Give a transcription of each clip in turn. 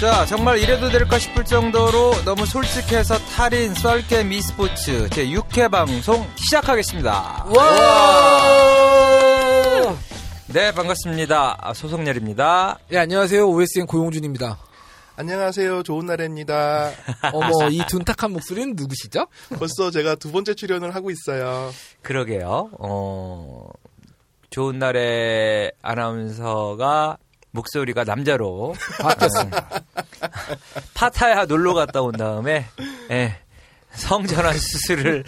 자, 정말 이래도 될까 싶을 정도로 너무 솔직해서 탈인 썰게임 e스포츠 제 6회 방송 시작하겠습니다. 와! 네, 반갑습니다. 아, 소속렬입니다. 예, 안녕하세요. OSN 고용준입니다. 안녕하세요. 좋은 날입니다. 어머, 이 둔탁한 목소리는 누구시죠? 벌써 제가 두 번째 출연을 하고 있어요. 그러게요. 어, 좋은 날의 아나운서가 목소리가 남자로 바뀌었습니다. 파타야 놀러 갔다 온 다음에 예, 성전환 수술을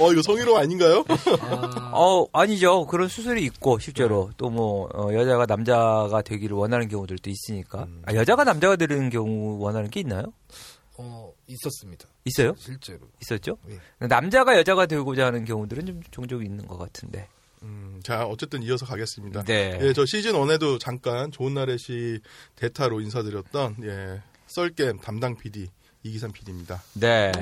어, 이거 성희롱 아닌가요? 아, 어 아니죠 그런 수술이 있고 실제로 또뭐 여자가 남자가 되기를 원하는 경우들도 있으니까 아, 여자가 남자가 되는 경우 원하는 게 있나요? 어, 있었습니다. 있어요? 실제로. 있었죠? 예. 남자가 여자가 되고자 하는 경우들은 좀 종종 있는 것 같은데. 음, 자, 어쨌든 이어서 가겠습니다. 네. 예, 저 시즌 1에도 잠깐 좋은 날의 시 대타로 인사드렸던 예, 썰겜 담당 PD 이기산 PD입니다. 네.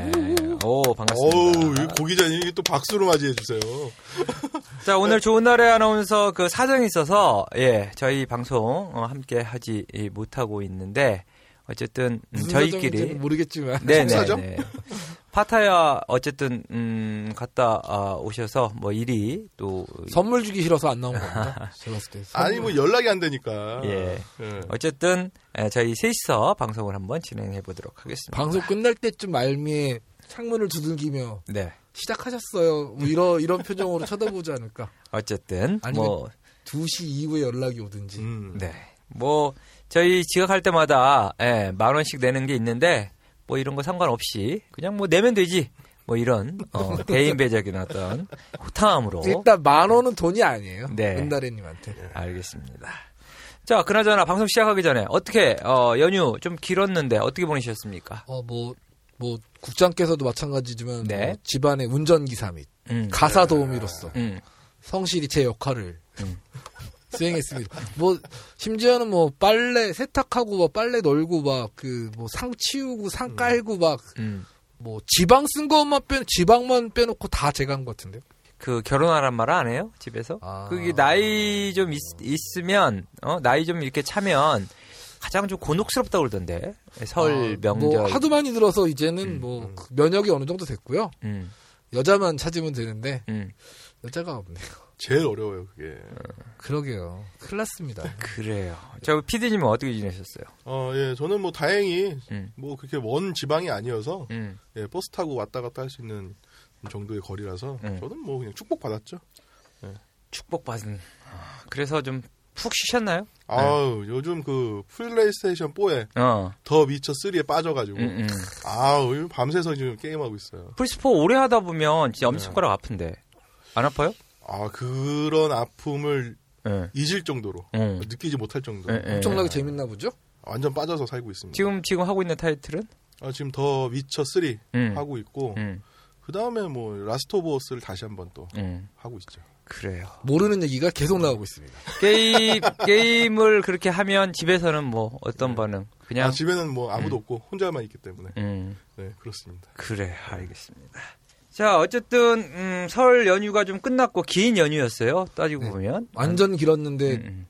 오 어우, 반갑습니다. 이 고기자님이 또 박수로 맞이해 주세요. 자 오늘 좋은 날의 아나운서 그 사정이 있어서 예 저희 방송 어, 함께 하지 못하고 있는데 어쨌든 음, 무슨 저희끼리 사정인지는 모르겠지만. 네네네. 파타야 어쨌든 음 갔다 아, 오셔서 뭐 일이 또 선물 주기 싫어서 안 나온 겁니다. 제가 봤을 때. 아니, 뭐 연락이 안 되니까. 예. 예. 어쨌든 에, 저희 셋이서 방송을 한번 진행해 보도록 하겠습니다. 방송 끝날 때쯤 말미에 창문을 두들기며 네. 시작하셨어요. 뭐 이런, 이런 표정으로 쳐다보지 않을까. 어쨌든 아니면- 뭐 2시 이후에 연락이 오든지. 음. 네. 뭐 저희 지각할 때마다 예, 만 원씩 내는 게 있는데 뭐 이런 거 상관없이 그냥 뭐 내면 되지. 뭐 이런 어, 대인 배적인 어떤 호탕함으로 일단 만 원은 돈이 아니에요. 네. 은달이님한테. 알겠습니다. 자, 그나저나 방송 시작하기 전에 어떻게 어, 연휴 좀 길었는데 어떻게 보내셨습니까? 어, 뭐, 뭐, 국장께서도 마찬가지지만, 네. 뭐 집안의 운전기사 및 음. 가사 도우미로서 음. 성실히 제 역할을 음. 수행했습니다. 뭐, 심지어는 뭐, 빨래, 세탁하고, 뭐, 빨래 널고, 막, 그, 뭐, 상 치우고, 상 깔고, 막, 음. 뭐, 지방 쓴 것만 빼, 지방만 빼놓고 다 제가 한 것 같은데요. 그 결혼하란 말 안 해요? 집에서? 아. 그게 나이 좀 있, 으면 어, 나이 좀 이렇게 차면 가장 좀 곤혹스럽다고 그러던데. 설 아, 명절. 뭐, 하도 많이 들어서 이제는 음, 뭐, 그 면역이 어느 정도 됐고요. 음. 여자만 찾으면 되는데, 음. 여자가 없네요. 제일 어려워요, 그게. 그러게요. 큰일 났습니다. 그래요. 저 피디님은 어떻게 지내셨어요? 어, 예, 저는 뭐 다행히 음. 뭐 그렇게 먼 지방이 아니어서 음. 예, 버스 타고 왔다 갔다 할 수 있는 정도의 거리라서 음. 저는 뭐 그냥 축복 받았죠. 축복 받은. 아, 그래서 좀 푹 쉬셨나요? 아우 요즘 그 플레이스테이션 4에 어. 더 위쳐 3에 빠져가지고 음, 음. 아우 밤새서 지금 게임하고 있어요. 플스 4 오래 하다 보면 진짜 네. 엄지손가락 아픈데. 안 아파요? 아 그런 아픔을 예. 잊을 정도로 음. 느끼지 못할 정도 예, 로 예. 엄청나게 재밌나 보죠? 완전 빠져서 살고 있습니다. 지금, 지금 하고 있는 타이틀은? 아, 지금 더 위쳐 3 음. 하고 있고 음. 그 다음에 뭐 라스트 오브 어스를 다시 한번 또 음. 하고 있죠. 그래요. 모르는 얘기가 계속 나오고 있습니다. 게임, 게임을 그렇게 하면 집에서는 뭐 어떤 반응? 그냥, 아, 집에는 뭐 아무도 음. 없고 혼자만 있기 때문에 음. 네 그렇습니다. 그래, 알겠습니다. 자, 어쨌든, 음, 설 연휴가 좀 끝났고, 긴 연휴였어요. 따지고 네. 보면. 완전 길었는데 음, 음.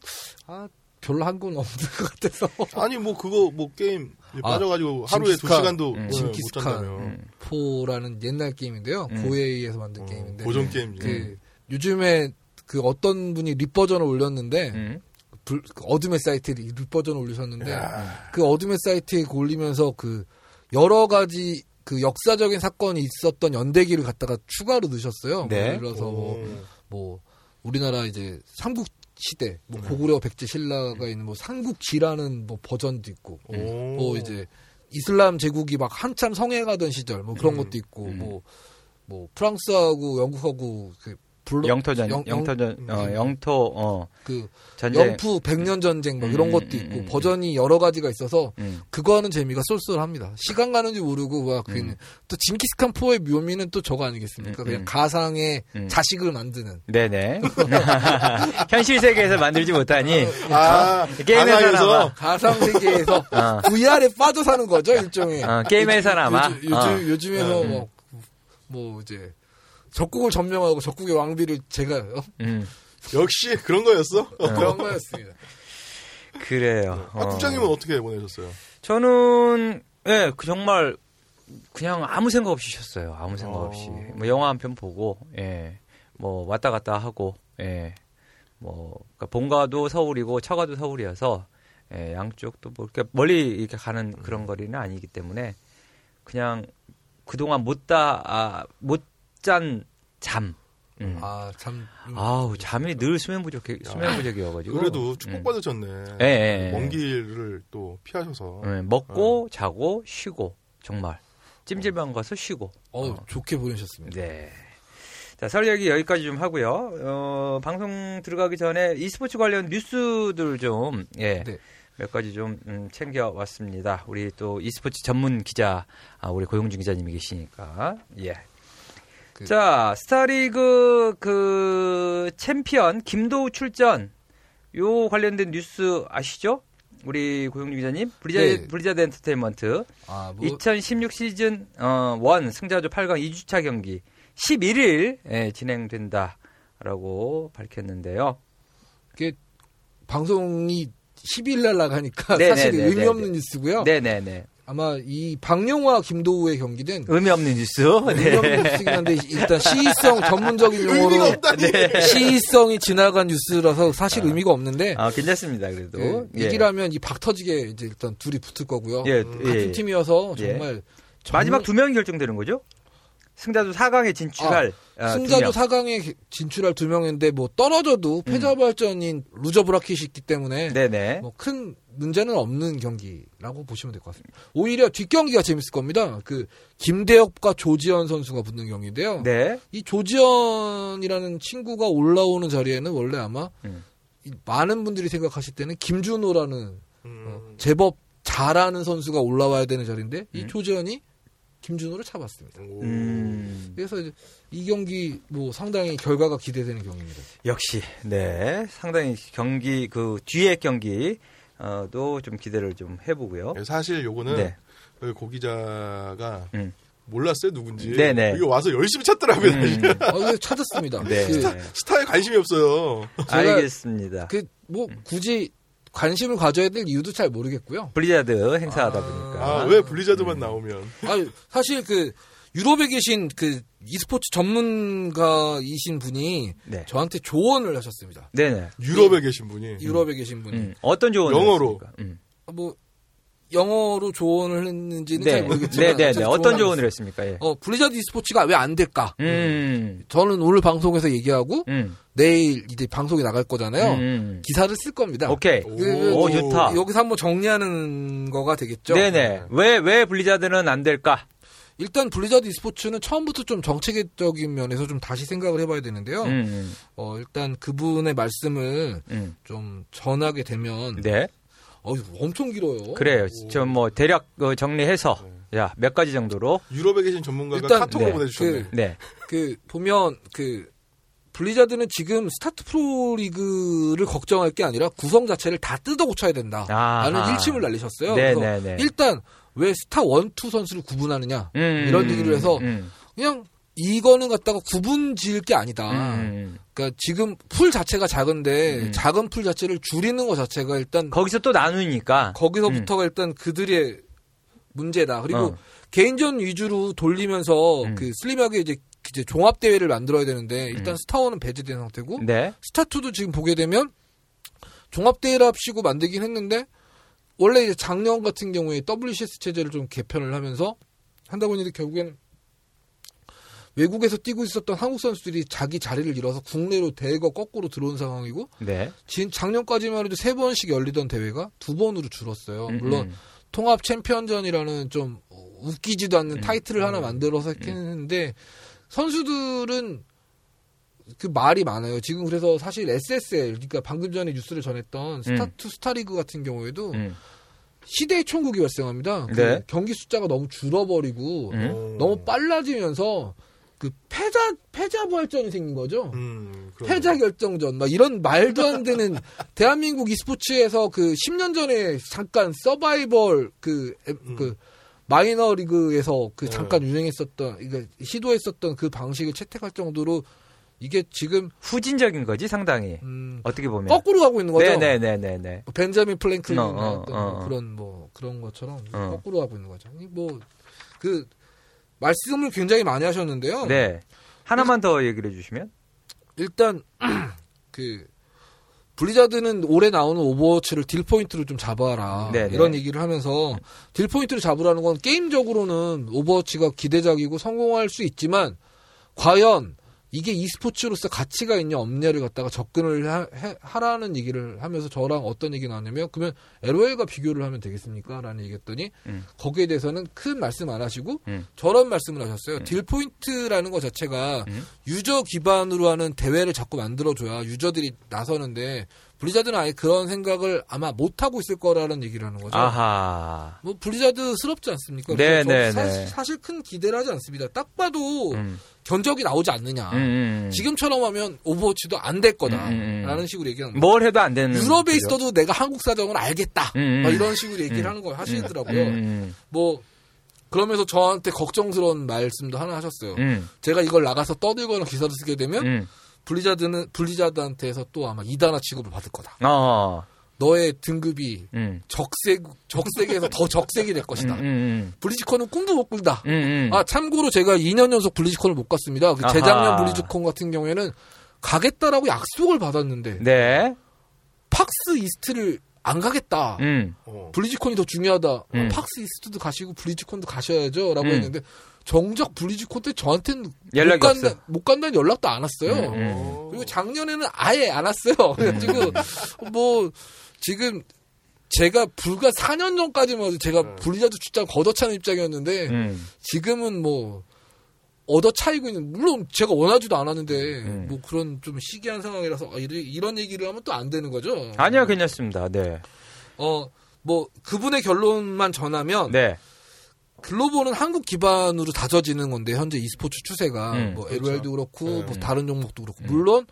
아 별로 한 건 없는 것 같아서 아니 뭐 그거 뭐 게임 아, 빠져가지고 하루에 두. 시간도 음. 잔다며 음. 포라는 옛날 게임인데요. 음. 고에이에서 만든 어, 게임인데 고전 게임 중에 그 요즘에 그 어떤 분이 rip 버전을 올렸는데 음. 불- 그 어둠의 사이트에 rip 버전을 올리셨는데 야, 그 어둠의 사이트에 그 올리면서 그 여러 가지 그 역사적인 사건이 있었던 연대기를 갖다가 추가로 넣으셨어요. 네. 예를 들어서 뭐, 오. 뭐 우리나라 이제 삼국 시대, 뭐 음. 고구려 백제 신라가 있는 뭐 삼국지라는 뭐 버전도 있고, 오. 뭐 이제 이슬람 제국이 막 한참 성행하던 시절 뭐 그런 음. 것도 있고, 음. 뭐 뭐 프랑스하고 영국하고 그 불러 영토전, 영- 영- 영토전, 어, 음. 영토, 어, 그 전쟁. 영프 백년 전쟁 뭐 음, 이런 음, 것도 음, 있고 음, 버전이 여러 가지가 있어서 음. 그거 하는 재미가 쏠쏠합니다. 시간 가는 줄 모르고 막 그, 음. 또 징기스칸 포의 묘미는 또 저거 아니겠습니까? 음, 그냥 음. 가상의 음. 자식을 만드는 네네. 현실 세계에서 만들지 못하니, 아, 게임에서나마. 가상 세계에서 어, VR에 빠져 사는 거죠 일종의. 어, 게임에서나마. 요즘, 요즘 어. 요즘에서 음. 뭐, 뭐 이제 적국을 점령하고 적국의 왕비를 제가 어? 음. 역시 그런 거였어. 그런 거였습니다. 그래요. 아, 국장님은 어 떻게 보내셨어요? 저는 예, 그 정말 그냥 아무 생각 없이 쉬었어요. 아무 생각 어. 없이. 뭐 영화 한 편 보고 예. 뭐 왔다 갔다 하고 예. 뭐 그러니까 본가도 서울이고 처가도 서울이어서 예, 양쪽 또뭐 이렇게 멀리 이렇게 가는 그런 거리는 아니기 때문에 그냥 그동안 못다 아, 못 잔 잠. 음. 아, 참. 아우 잠이 늘 수면 부족 수면 부족이어가지고 그래도 음. 축복받으셨네. 예, 예, 예. 먼 길을 또 피하셔서. 예, 먹고 자고 쉬고 정말 찜질방 가서 쉬고 어, 좋게 보내셨습니다. 네. 자, 설 얘기 여기까지 좀 하고요. 어, 방송 들어가기 전에 e스포츠 관련 뉴스들 좀, 예. 네. 몇 가지 좀 음, 챙겨왔습니다. 우리 또 e스포츠 전문 기자, 아, 우리 고용준 기자님이 계시니까, 예. 그- 자, 스타리그 그 챔피언 김도우 출전, 요 관련된 뉴스 아시죠? 우리 고용준 기자님, 블리자드, 네. 블리자드 엔터테인먼트 아, 뭐, 2016 시즌 어, 1 승자조 8강 2주차 경기 11일 에 진행된다라고 밝혔는데요. 방송이 10일 날 나가니까 네, 사실 네, 네, 의미 네, 없는 네. 뉴스고요. 네네네. 아마 이 박용화 김도우의 경기는 의미 없는 뉴스. 의미 네. 없는 뉴스긴 한데 일단 시의성 전문적인 용어로 없다니. 시의성이 지나간 뉴스라서 사실 의미가 없는데 아 괜찮습니다. 그래도 예, 예. 얘기를 하면 이 박 터지게 이제 일단 둘이 붙을 거고요. 예, 같은 예. 팀이어서 예. 정말 마지막 두 명이 결정되는 거죠? 승자조 4강에 진출할 아, 두 승자조 명. 4강에 진출할 두 명인데 뭐 떨어져도 패자부활전인 loser bracket이 있기 때문에 네네. 뭐 큰 문제는 없는 경기라고 보시면 될 것 같습니다. 오히려 뒷경기가 재밌을 겁니다. 그 김대엽과 조지현 선수가 붙는 경기인데요. 네. 이 조지현이라는 친구가 올라오는 자리에는 원래 아마 음. 이 많은 분들이 생각하실 때는 김준호라는 음. 어, 제법 잘하는 선수가 올라와야 되는 자리인데 이 음. 조지현이 김준호를 잡았습니다. 오. 음, 그래서 이제 이 경기 뭐 상당히 결과가 기대되는 경기입니다. 역시 네 상당히 경기 그 뒤에 경기 어도 좀 기대를 좀 해보고요. 예, 사실 요거는 네. 그고 기자가 음. 몰랐어요 누군지. 네네. 이거 와서 열심히 찾더라고요. 음, 어, 이거 찾았습니다. 네. 그, 스타 에 관심이 없어요. 알겠습니다. 그, 뭐, 굳이 관심을 가져야 될 이유도 잘 모르겠고요. 블리자드 행사하다 아. 보니까. 아, 왜 블리자드만 나오면. 아니, 사실 그, 유럽에 계신 그, e스포츠 전문가이신 분이 네. 저한테 조언을 하셨습니다. 네네. 유럽에 계신 분이. 유럽에 계신 분이. 음, 어떤 조언? 영어로. 음. 뭐, 영어로 조언을 했는지는 잘 네. 모르겠지만. 네 네네. 어쨌든 어떤 조언을 했습니까? 예. 어, 블리자드 e스포츠가 왜 안 될까? 음. 저는 오늘 방송에서 얘기하고, 음. 내일 이제 방송이 나갈 거잖아요. 음. 기사를 쓸 겁니다. 오케이. 오, 그, 오, 좋다. 여기서 한번 정리하는 거가 되겠죠. 네네. 왜, 왜 블리자드는 안 될까? 일단 블리자드 e스포츠는 처음부터 좀 정책적인 면에서 좀 다시 생각을 해봐야 되는데요. 음. 어, 일단 그분의 말씀을 음. 좀 전하게 되면 네. 어, 엄청 길어요. 그래요. 저뭐 대략 어, 정리해서 야, 몇 가지 정도로. 유럽에 계신 전문가가 일단, 카톡을 네. 보내주셨네. 그- 네. 그 보면 그 블리자드는 지금 스타2 프로 리그를 걱정할 게 아니라 구성 자체를 다 뜯어 고쳐야 된다. 아하. 라는 일침을 날리셨어요. 그래서 네네네. 일단 왜 스타 원, 투 선수를 구분하느냐 음. 이런 얘기를 해서 음. 그냥 이거는 갖다가 구분 지을 게 아니다. 음. 그러니까 지금 풀 자체가 작은데 음. 작은 풀 자체를 줄이는 것 자체가 일단 거기서 또 나누니까. 거기서부터가 일단 그들의 문제다. 그리고 어. 개인전 위주로 돌리면서 음. 그 슬림하게 이제 이제 종합 대회를 만들어야 되는데 일단 음. 스타원은 배제된 상태고 네. 스타2도 지금 보게 되면 종합 대회를 합시고 만들긴 했는데 원래 이제 작년 같은 경우에 WCS 체제를 좀 개편을 하면서 한다 보니 결국엔 외국에서 뛰고 있었던 한국 선수들이 자기 자리를 잃어서 국내로 대거 거꾸로 들어온 상황이고 네. 진 작년까지만 해도 세 번씩 열리던 대회가 두 번으로 줄었어요. 음, 물론 음. 통합 챔피언전이라는 좀 웃기지도 않는 음. 타이틀을 하나 만들어서 했는데 선수들은 그 말이 많아요. 지금 그래서 사실 SSL 그러니까 방금 전에 뉴스를 전했던 스타투 스타리그 같은 경우에도 음. 시대의 총국이 발생합니다. 그 네. 경기 숫자가 너무 줄어버리고 음. 어. 너무 빨라지면서 그 패자 패자 부활전이 생긴 거죠. 음. 패자 결정전 막 이런 말도 안 되는 대한민국 e스포츠에서 그 10년 전에 잠깐 서바이벌 그, 에- 그 마이너 리그에서 그 네. 잠깐 유행했었던 그러니까 시도했었던 그 방식을 채택할 정도로 이게 지금 후진적인 거지 상당히 음, 어떻게 보면. 거꾸로 가고 있는 거죠. 네네네네네. 뭐 벤자민 플랭클린 어, 어, 어, 어. 그런 뭐 그런 것처럼 어. 거꾸로 가고 있는 거죠. 뭐 그 말씀을 굉장히 많이 하셨는데요. 네. 하나만 더 얘기를 해주시면. 일단 그 블리자드는 올해 나오는 오버워치를 deal point로 좀 잡아라 네네. 이런 얘기를 하면서 deal point를 잡으라는 건 게임적으로는 오버워치가 기대작이고 성공할 수 있지만 과연 이게 e스포츠로서 가치가 있냐 없냐를 갖다가 접근을 하, 라는 얘기를 하면서 저랑 어떤 얘기 나왔냐면 그러면 LOL과 비교를 하면 되겠습니까? 라는 얘기했더니 음. 거기에 대해서는 큰 말씀 안 하시고 음. 저런 말씀을 하셨어요. 딜 포인트라는 것 자체가 음. 유저 기반으로 하는 대회를 자꾸 만들어줘야 유저들이 나서는데 블리자드는 아예 그런 생각을 아마 못 하고 있을 거라는 얘기를 하는 거죠. 아하. 뭐 블리자드스럽지 않습니까? 네, 그래서 네, 저 네. 사실, 사실 큰 기대를 하지 않습니다. 딱 봐도 음. 견적이 나오지 않느냐. 음, 음. 지금처럼 하면 오버워치도 안 될 거다. 음, 음, 음. 라는 식으로 얘기하는 거예요. 뭘 해도 안 되는. 유럽에 거죠. 있어도 내가 한국 사정을 알겠다. 음, 음. 막 이런 식으로 얘기를 음. 하는 거 하시더라고요. 음, 뭐 그러면서 저한테 걱정스러운 말씀도 하나 하셨어요. 음, 제가 이걸 나가서 떠들거나 기사를 쓰게 되면 음. 블리자드는 블리자드한테서 또 아마 이단아 취급을 받을 거다. 어. 너의 등급이 음. 적색 적색에서 더 적색이 될 것이다. 음, 음, 블리즈컨은 꿈도 못 꾼다. 음, 음. 아 참고로 제가 2년 연속 블리즈컨을 못 갔습니다. 그. 재작년 블리즈컨 같은 경우에는 가겠다라고 약속을 받았는데 네. PAX East를 안 가겠다. 음. 어. 블리즈컨이 더 중요하다. 음. 아, PAX East도 가시고 블리즈컨도 가셔야죠라고 음. 했는데 정작 블리즈컨 때 저한테는 연락이 못 간다, 없어. 못 간다는 연락도 안 왔어요. 음, 음. 그리고 작년에는 아예 안 왔어요. 그래가지고 뭐 지금 제가 불과 4년 전까지만 해도 제가 음. 블리자드 출장 걷어차는 입장이었는데 음. 지금은 뭐 얻어 차이고 있는 물론 제가 원하지도 않았는데 음. 뭐 그런 좀 시기한 상황이라서 아, 이런 얘기를 하면 또 안 되는 거죠. 아니요, 괜찮습니다. 네. 어뭐 그분의 결론만 전하면 네. 글로벌은 한국 기반으로 다져지는 건데 현재 e스포츠 추세가 음, 뭐 그렇죠. LOL도 그렇고 네. 뭐 다른 종목도 그렇고 음. 물론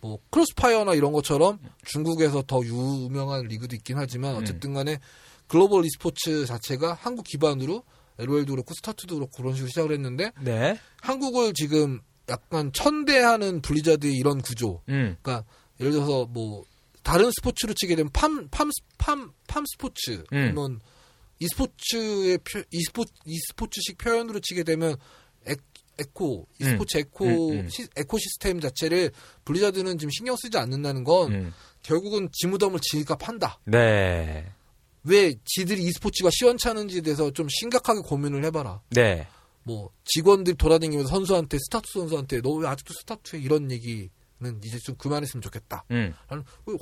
뭐 크로스파이어나 이런 것처럼 중국에서 더 유명한 리그도 있긴 하지만 음. 어쨌든 간에 글로벌 e스포츠 자체가 한국 기반으로 LOL도 그렇고 스타투도 그렇고 그런 식으로 시작을 했는데 네. 한국을 지금 약간 천대하는 블리자드의 이런 구조 음. 그러니까 예를 들어서 뭐 다른 스포츠로 치게 되면 farm farm farm farm 스포츠 음. 아니면 e스포츠의 표, e스포 e스포츠식 표현으로 치게 되면 에, eco e스포츠 eco 음, 음. 시, eco system 자체를 블리자드는 지금 신경 쓰지 않는다는 건 음. 결국은 지무덤을 지가 판다. 네. 왜 지들이 e스포츠가 시원찮은지에 대해서 좀 심각하게 고민을 해봐라. 네. 뭐 직원들이 돌아다니면서 선수한테 스타투 선수한테 너 왜 아직도 스타투해 이런 얘기는 이제 좀 그만했으면 좋겠다. 음.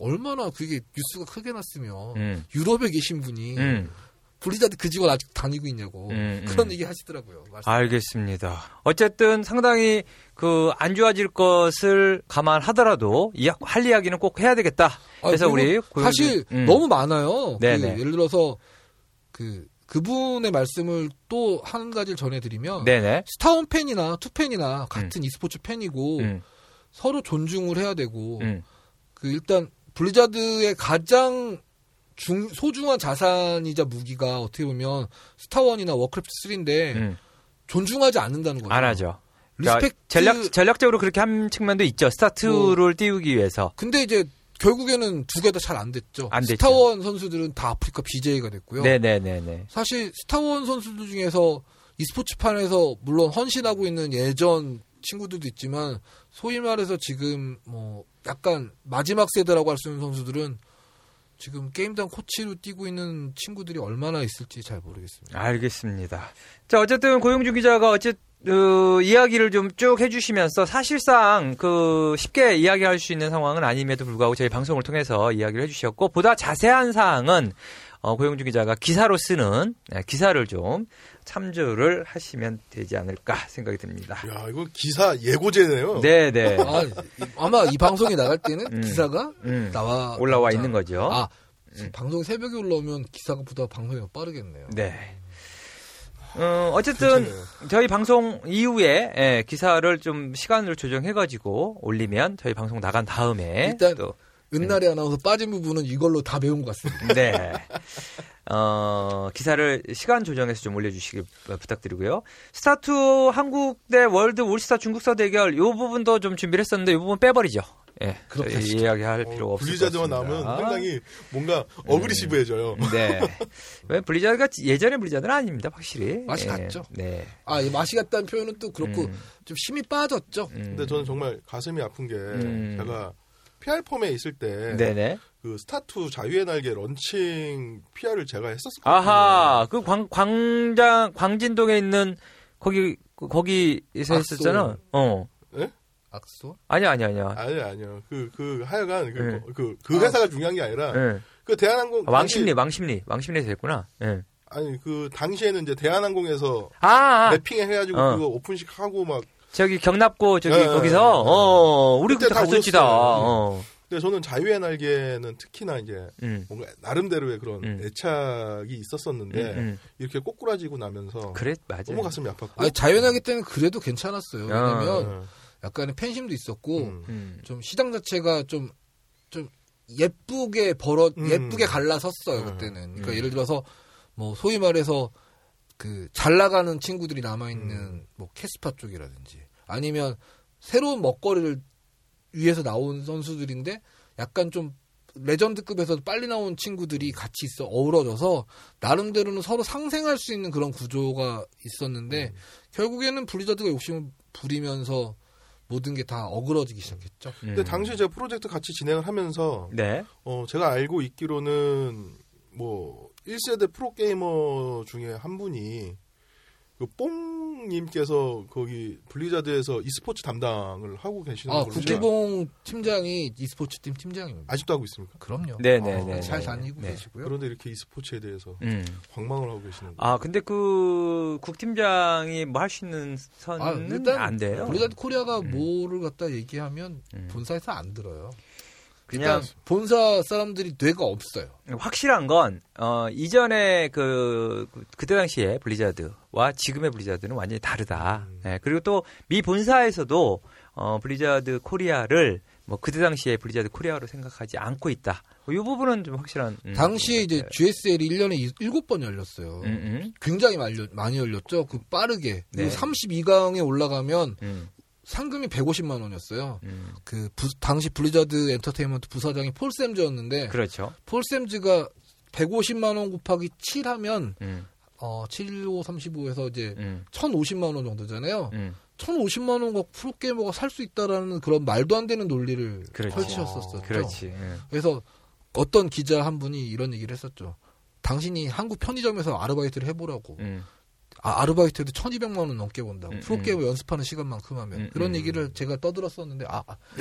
얼마나 그게 뉴스가 크게 났으면 음. 유럽에 계신 분이 음. 블리자드 그 직원 아직 다니고 있냐고 음, 그런 음. 얘기 하시더라고요. 말씀. 알겠습니다. 어쨌든 상당히 그 안 좋아질 것을 감안하더라도 이, 할 이야기는 꼭 해야 되겠다. 아, 그래서 그리고 우리 사실 음. 너무 많아요. 그. 예를 들어서 그 그분의 말씀을 또 한 가지를 전해드리면 네네. 스타원 팬이나 투팬이나 같은 e스포츠 팬이고 음. 서로 존중을 해야 되고 음. 그 일단 블리자드의 가장 중, 소중한 자산이자 무기가 어떻게 보면 스타원이나 워크래프트 3인데 음. 존중하지 않는다는 거죠. 안 하죠. 그러니까 respect 전략 전략적으로 그렇게 한 측면도 있죠. 스타투를 띄우기 위해서. 근데 이제 결국에는 두 개 다 잘 안 됐죠. 안 됐죠. 스타원 선수들은 다 아프리카 BJ가 됐고요. 네네네네. 사실 스타원 선수들 중에서 e스포츠판에서 물론 헌신하고 있는 예전 친구들도 있지만 소위 말해서 지금 뭐 약간 마지막 세대라고 할 수 있는 선수들은 지금 게임당 코치로 뛰고 있는 친구들이 얼마나 있을지 잘 모르겠습니다. 알겠습니다. 자, 어쨌든 고용주 기자가 어쨌 그 이야기를 좀 쭉 해주시면서 사실상 그 쉽게 이야기할 수 있는 상황은 아님에도 불구하고 저희 방송을 통해서 이야기를 해주셨고 보다 자세한 사항은 어, 고용주 기자가 기사로 쓰는 네, 기사를 좀 참조를 하시면 되지 않을까 생각이 듭니다. 야, 이거 기사 예고제네요. 네네. 아, 아마 이 방송이 나갈 때는 음. 기사가 음, 나와 올라와 있는 거죠. 아, 음. 방송 새벽에 올라오면 기사가 보다 방송이 더 빠르겠네요. 네. 어, 어쨌든 괜찮아요. 저희 방송 이후에 예, 기사를 좀 시간을 조정해가지고 올리면 저희 방송 나간 다음에 일단 또 은날의 아나운서 빠진 부분은 이걸로 다 메운 것 같습니다. 네. 어, 기사를 시간 조정해서 좀 올려주시기 부탁드리고요. 스타투 한국 대 월드 올스타 중국서 대결 이 부분도 좀 준비를 했었는데 이 부분 빼버리죠. 예, 그렇게 하시죠. 이야기할 필요가 어, 없을 것 블리자드만. 나오면 상당히 뭔가 aggressive해져요. 네. 왜 블리자드가 예전의 블리자드는 아닙니다, 확실히. 맛이 예, 갔죠. 네. 아, 이 맛이 갔다는 표현은 또 그렇고 음, 좀 힘이 빠졌죠. 음. 근데 저는 정말 가슴이 아픈 게 음. 제가 PR 폼에 있을 때 네네. 그 스타투 자유의 날개 launching PR을 제가 했었거든요. 아하, 그 광, 광장, 광진동에 있는 거기, 거기에서 악소. 했었잖아. 어. 악소? 아니야, 아니야, 아니야. 아니요, 아니요. 그, 그, 하여간, 그, 네. 그, 그 회사가 중요한 게 아니라, 예. 그 대한항공. 아, 왕십리, 왕십리, 왕십리에서 했구나. 예. 아니, 그, 당시에는 이제 대한항공에서 아, 아, 랩핑 해가지고 어. 그거 오픈식 하고 막. 저기 경납고 저기 네, 거기서 네, 네. 어 우리 그때 그때 다 갔었지 다. 오셨어요. 어. 근데 저는 자유의 날개는 특히나 이제 음. 뭔가 나름대로의 그런 음. 애착이 있었었는데, 음, 음. 이렇게 꼬꾸라지고 나면서. 그래 맞아. 너무 가슴이 아팠고. 아니, 자연하기 때문에 그래도 괜찮았어요. 아. 왜냐면 네. 약간의 팬심도 있었고, 음. 음. 좀 시장 자체가 좀, 좀 예쁘게 벌어, 음. 예쁘게 갈라섰어요, 음. 그때는. 그러니까 음. 예를 들어서, 뭐, 소위 말해서, 그, 잘 나가는 친구들이 남아 있는, 음. 뭐, 캐스파 쪽이라든지, 아니면, 새로운 먹거리를 위해서 나온 선수들인데, 약간 좀, 레전드급에서 빨리 나온 친구들이 같이 있어 어우러져서 나름대로는 서로 상생할 수 있는 그런 구조가 있었는데 결국에는 블리자드가 욕심을 부리면서 모든 게 다 어그러지기 시작했죠. 근데 음. 당시에 제가 프로젝트 같이 진행을 하면서, 네. 어, 제가 알고 있기로는, 뭐, 1세대 프로게이머 중에 한 분이, 그, 뽕님께서 거기 블리자드에서 e스포츠 담당을 하고 계시는 아, 걸로 국기봉 팀장이 e스포츠 팀 팀장입니다. 아직도 하고 있습니까? 그럼요. 네네네. 아, 잘 다니고 네. 계시고요. 그런데 이렇게 e스포츠에 대해서 음. 관망을 하고 계시는 거예요. 아 근데 그 국팀장이 뭐 할 수 있는 선은 아, 일단 안 돼요. 블리자드 코리아가 음. 뭐를 갖다 얘기하면 음. 본사에서 안 들어요. 그냥 일단 본사 사람들이 뇌가 없어요. 확실한 건 어, 이전에 그 그- 그때 당시에 블리자드와 지금의 블리자드는 완전히 다르다. 음. 네, 그리고 또 미 본사에서도 어, 블리자드 코리아를 뭐 그때 당시에 블리자드 코리아로 생각하지 않고 있다. 이 부분은 좀 확실한. 음, 당시에 이제 네. GSL이 1년에 7번 열렸어요. 음, 음, 굉장히 많이, 열렸- 많이 열렸죠. 그 빠르게. 네. 그리고 32강에 올라가면 음, 상금이 150만 원이었어요. 음. 그 부- 당시 블리자드 엔터테인먼트 부사장이 폴 샘즈였는데 그렇죠. 폴 샘즈가 150만 원 곱하기 7 하면 음, 어 75, 35에서 이제 음, 1,050만 원 정도잖아요. 음. 1,050만 원과 프로게이머가 살 수 있다라는 그런 말도 안 되는 논리를 그렇지. 펼치셨었죠. 그렇지. 음. 그래서 어떤 기자 한 분이 이런 얘기를 했었죠. 당신이 한국 편의점에서 아르바이트를 해보라고. 음. 아, 아르바이트도 1200만 원 넘게 번다고. 음, 프로게이머 연습하는 시간만큼 하면. 음, 그런 음. 얘기를 제가 떠들었었는데, 아,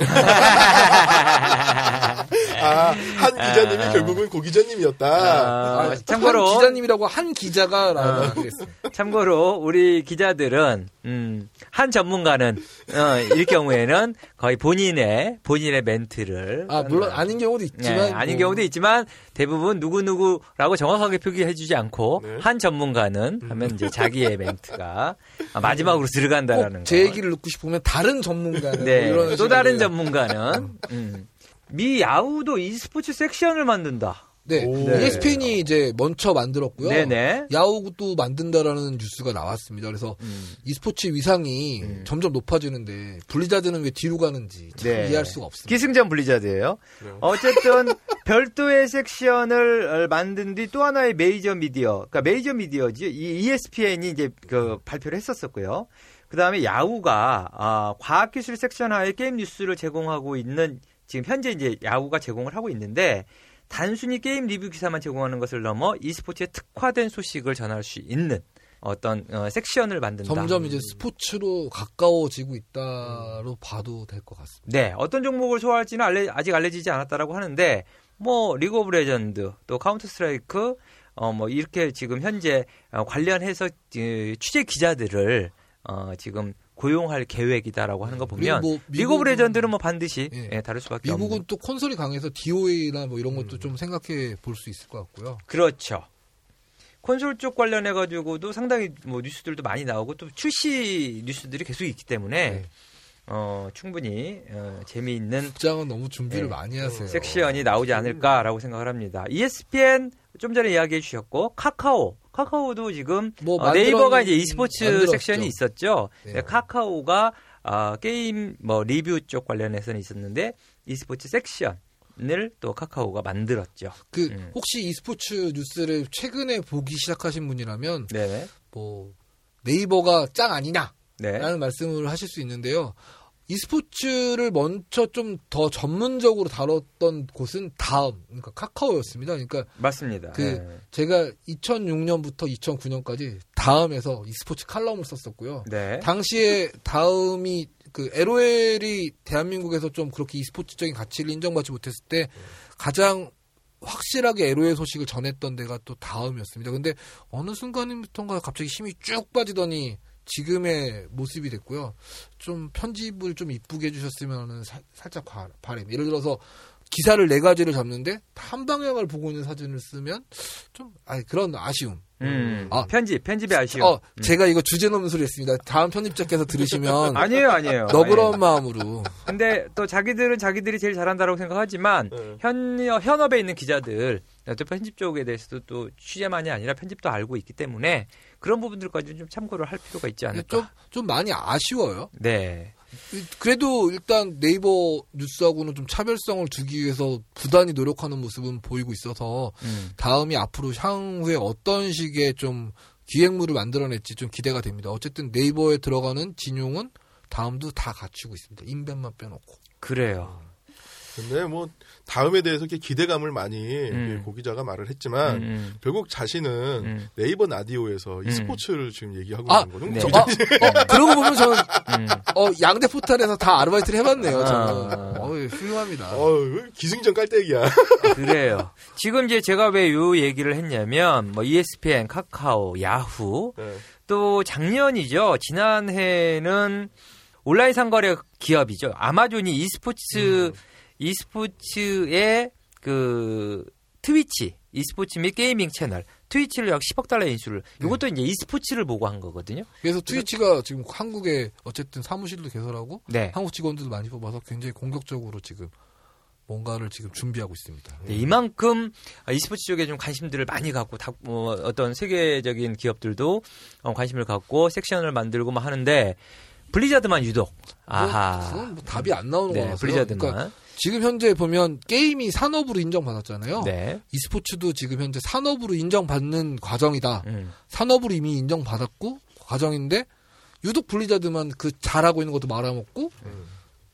아, 아, 한 기자님이 아. 결국은 고 기자님이었다. 아, 아, 참고로 한 기자님이라고 한 기자가 아. 라고 그랬어요. 참고로 우리 기자들은 음, 한 전문가는 어, 일 경우에는 거의 본인의 본인의 멘트를 아, 물론 아닌 경우도 네, 있지만. 아닌 뭐, 경우도 있지만 대부분 누구 누구라고 정확하게 표기해주지 않고 네. 한 전문가는 하면 이제 자기의 멘트가 아, 마지막으로 들어간다라는 거. 얘기를 듣고 싶으면 다른 전문가는 네, 뭐 이런 또 다른 전문가는 음, 미 야후도 e스포츠 섹션을 만든다. 네. 오. ESPN이 이제 먼저 만들었고요. 네네. 야후도 만든다라는 뉴스가 나왔습니다. 그래서 음, e스포츠 위상이 음. 점점 높아지는데 블리자드는 왜 뒤로 가는지 참 네. 이해할 수가 없습니다. 기승전 블리자드예요. 그래요. 어쨌든 별도의 섹션을 만든 뒤 또 하나의 메이저 미디어, 그러니까 메이저 미디어지 이 ESPN이 이제 그 발표를 했었었고요. 그 다음에 야후가 아, 과학기술 섹션 하에 게임 뉴스를 제공하고 있는 지금 현재 이제 야후가 제공을 하고 있는데 단순히 게임 리뷰 기사만 제공하는 것을 넘어 e스포츠에 특화된 소식을 전할 수 있는 어떤 어, 섹션을 만든다. 점점 이제 스포츠로 가까워지고 있다로 봐도 될 것 같습니다. 네, 어떤 종목을 소화할지는 알레, 아직 알려지지 않았다라고 하는데 뭐 리그 오브 레전드 또 카운터 스트라이크 어 뭐 이렇게 지금 현재 어, 관련해서 어, 취재 기자들을 어 지금 고용할 계획이다라고 하는 거 보면 뭐 리그 오브 레전드는 뭐 반드시 예. 예, 다룰 수밖에 미국은 없는 또 콘솔이 강해서 DOTA나 뭐 이런 것도 음. 좀 생각해 볼 수 있을 것 같고요. 그렇죠. 콘솔 쪽 관련해 가지고도 상당히 뭐 뉴스들도 많이 나오고 또 출시 뉴스들이 계속 있기 때문에 네. 어, 충분히 어, 재미있는 국장은 너무 준비를 네. 많이 하세요. 섹션이 나오지 않을까라고 생각을 합니다. ESPN 좀 전에 이야기해 주셨고 카카오 카카오도 지금 뭐 어, 네이버가 이제 e스포츠 만들었죠. 섹션이 있었죠. 네. 네, 카카오가 아, 게임 뭐 리뷰 쪽 관련해서는 있었는데 e스포츠 섹션 을 또 카카오가 만들었죠. 그 음. 혹시 e스포츠 뉴스를 최근에 보기 시작하신 분이라면 네, 뭐 네이버가 짱 아니냐? 네, 라는 말씀을 하실 수 있는데요. E스포츠를 먼저 좀 더 전문적으로 다뤘던 곳은 다음, 그러니까 카카오였습니다. 그러니까 맞습니다. 그 네. 제가 2006년부터 2009년까지 다음에서 e스포츠 칼럼을 썼었고요. 네. 당시에 다음이 그 LOL이 대한민국에서 좀 그렇게 e스포츠적인 가치를 인정받지 못했을 때 가장 확실하게 LOL 소식을 전했던 데가 또 다음이었습니다. 근데 어느 순간부터인가 갑자기 힘이 쭉 빠지더니 지금의 모습이 됐고요. 좀 편집을 좀 이쁘게 해주셨으면 하는 사- 살짝 바, 바람. 예를 들어서 기사를 네 가지를 잡는데 한 방향을 보고 있는 사진을 쓰면 좀 아니 그런 아쉬움. 음, 아. 편집, 편집의 아쉬움. 어, 제가 이거 주제 넘는 소리 했습니다. 다음 편집자께서 들으시면 아니에요, 아니에요. 너그러운 마음으로. 근데 또 자기들은 자기들이 제일 잘한다고 생각하지만 네. 현 현업에 있는 기자들 또 편집 쪽에 대해서도 또 취재만이 아니라 편집도 알고 있기 때문에 그런 부분들까지 좀 참고를 할 필요가 있지 않을까. 좀, 좀 많이 아쉬워요. 네. 그래도 일단 네이버 뉴스하고는 좀 차별성을 두기 위해서 부단히 노력하는 모습은 보이고 있어서 음. 다음이 앞으로 향후에 어떤 식의 좀 기획물을 만들어낼지 좀 기대가 됩니다. 어쨌든 네이버에 들어가는 진용은 다음도 다 갖추고 있습니다. 인벤만 빼놓고. 그래요. 근데 뭐 다음에 대해서 이렇게 기대감을 많이 음. 고 기자가 말을 했지만 음, 결국 자신은 음, 네이버 라디오에서 e스포츠를 지금 얘기하고 아, 있는 거는 네. 저, 아, 어, 그러고 보면 저는 음. 어, 양대 포탈에서 다 아르바이트를 해봤네요. 저는. 아. 어, 훌륭합니다. 어, 기승전 깔때기야. 그래요. 지금 이제 제가 왜 요 얘기를 했냐면 뭐 ESPN, 카카오, 야후 네. 또 작년이죠. 지난해는 온라인 상거래 기업이죠. 아마존이 e스포츠 e스포츠의 그 트위치 e스포츠 및 게이밍 채널 트위치를 약 10억 달러 인수를 이것도 이제 e스포츠를 보고 한 거거든요. 그래서 트위치가 지금 한국에 어쨌든 사무실도 개설하고 네. 한국 직원들도 많이 뽑아서 굉장히 공격적으로 지금 뭔가를 지금 준비하고 있습니다. 네, 이만큼 e스포츠 쪽에 좀 관심들을 많이 갖고 다, 뭐 어떤 세계적인 기업들도 어, 관심을 갖고 섹션을 만들고 뭐 하는데 블리자드만 유독 아하 뭐, 그건 뭐 답이 안 나오는 네, 거라서요. 블리자드만 그러니까 지금 현재 보면 게임이 산업으로 인정받았잖아요. 네. e스포츠도 지금 현재 산업으로 인정받는 과정이다. 음. 산업으로 이미 인정받았고 과정인데 유독 블리자드만 그 잘하고 있는 것도 말아먹고 음.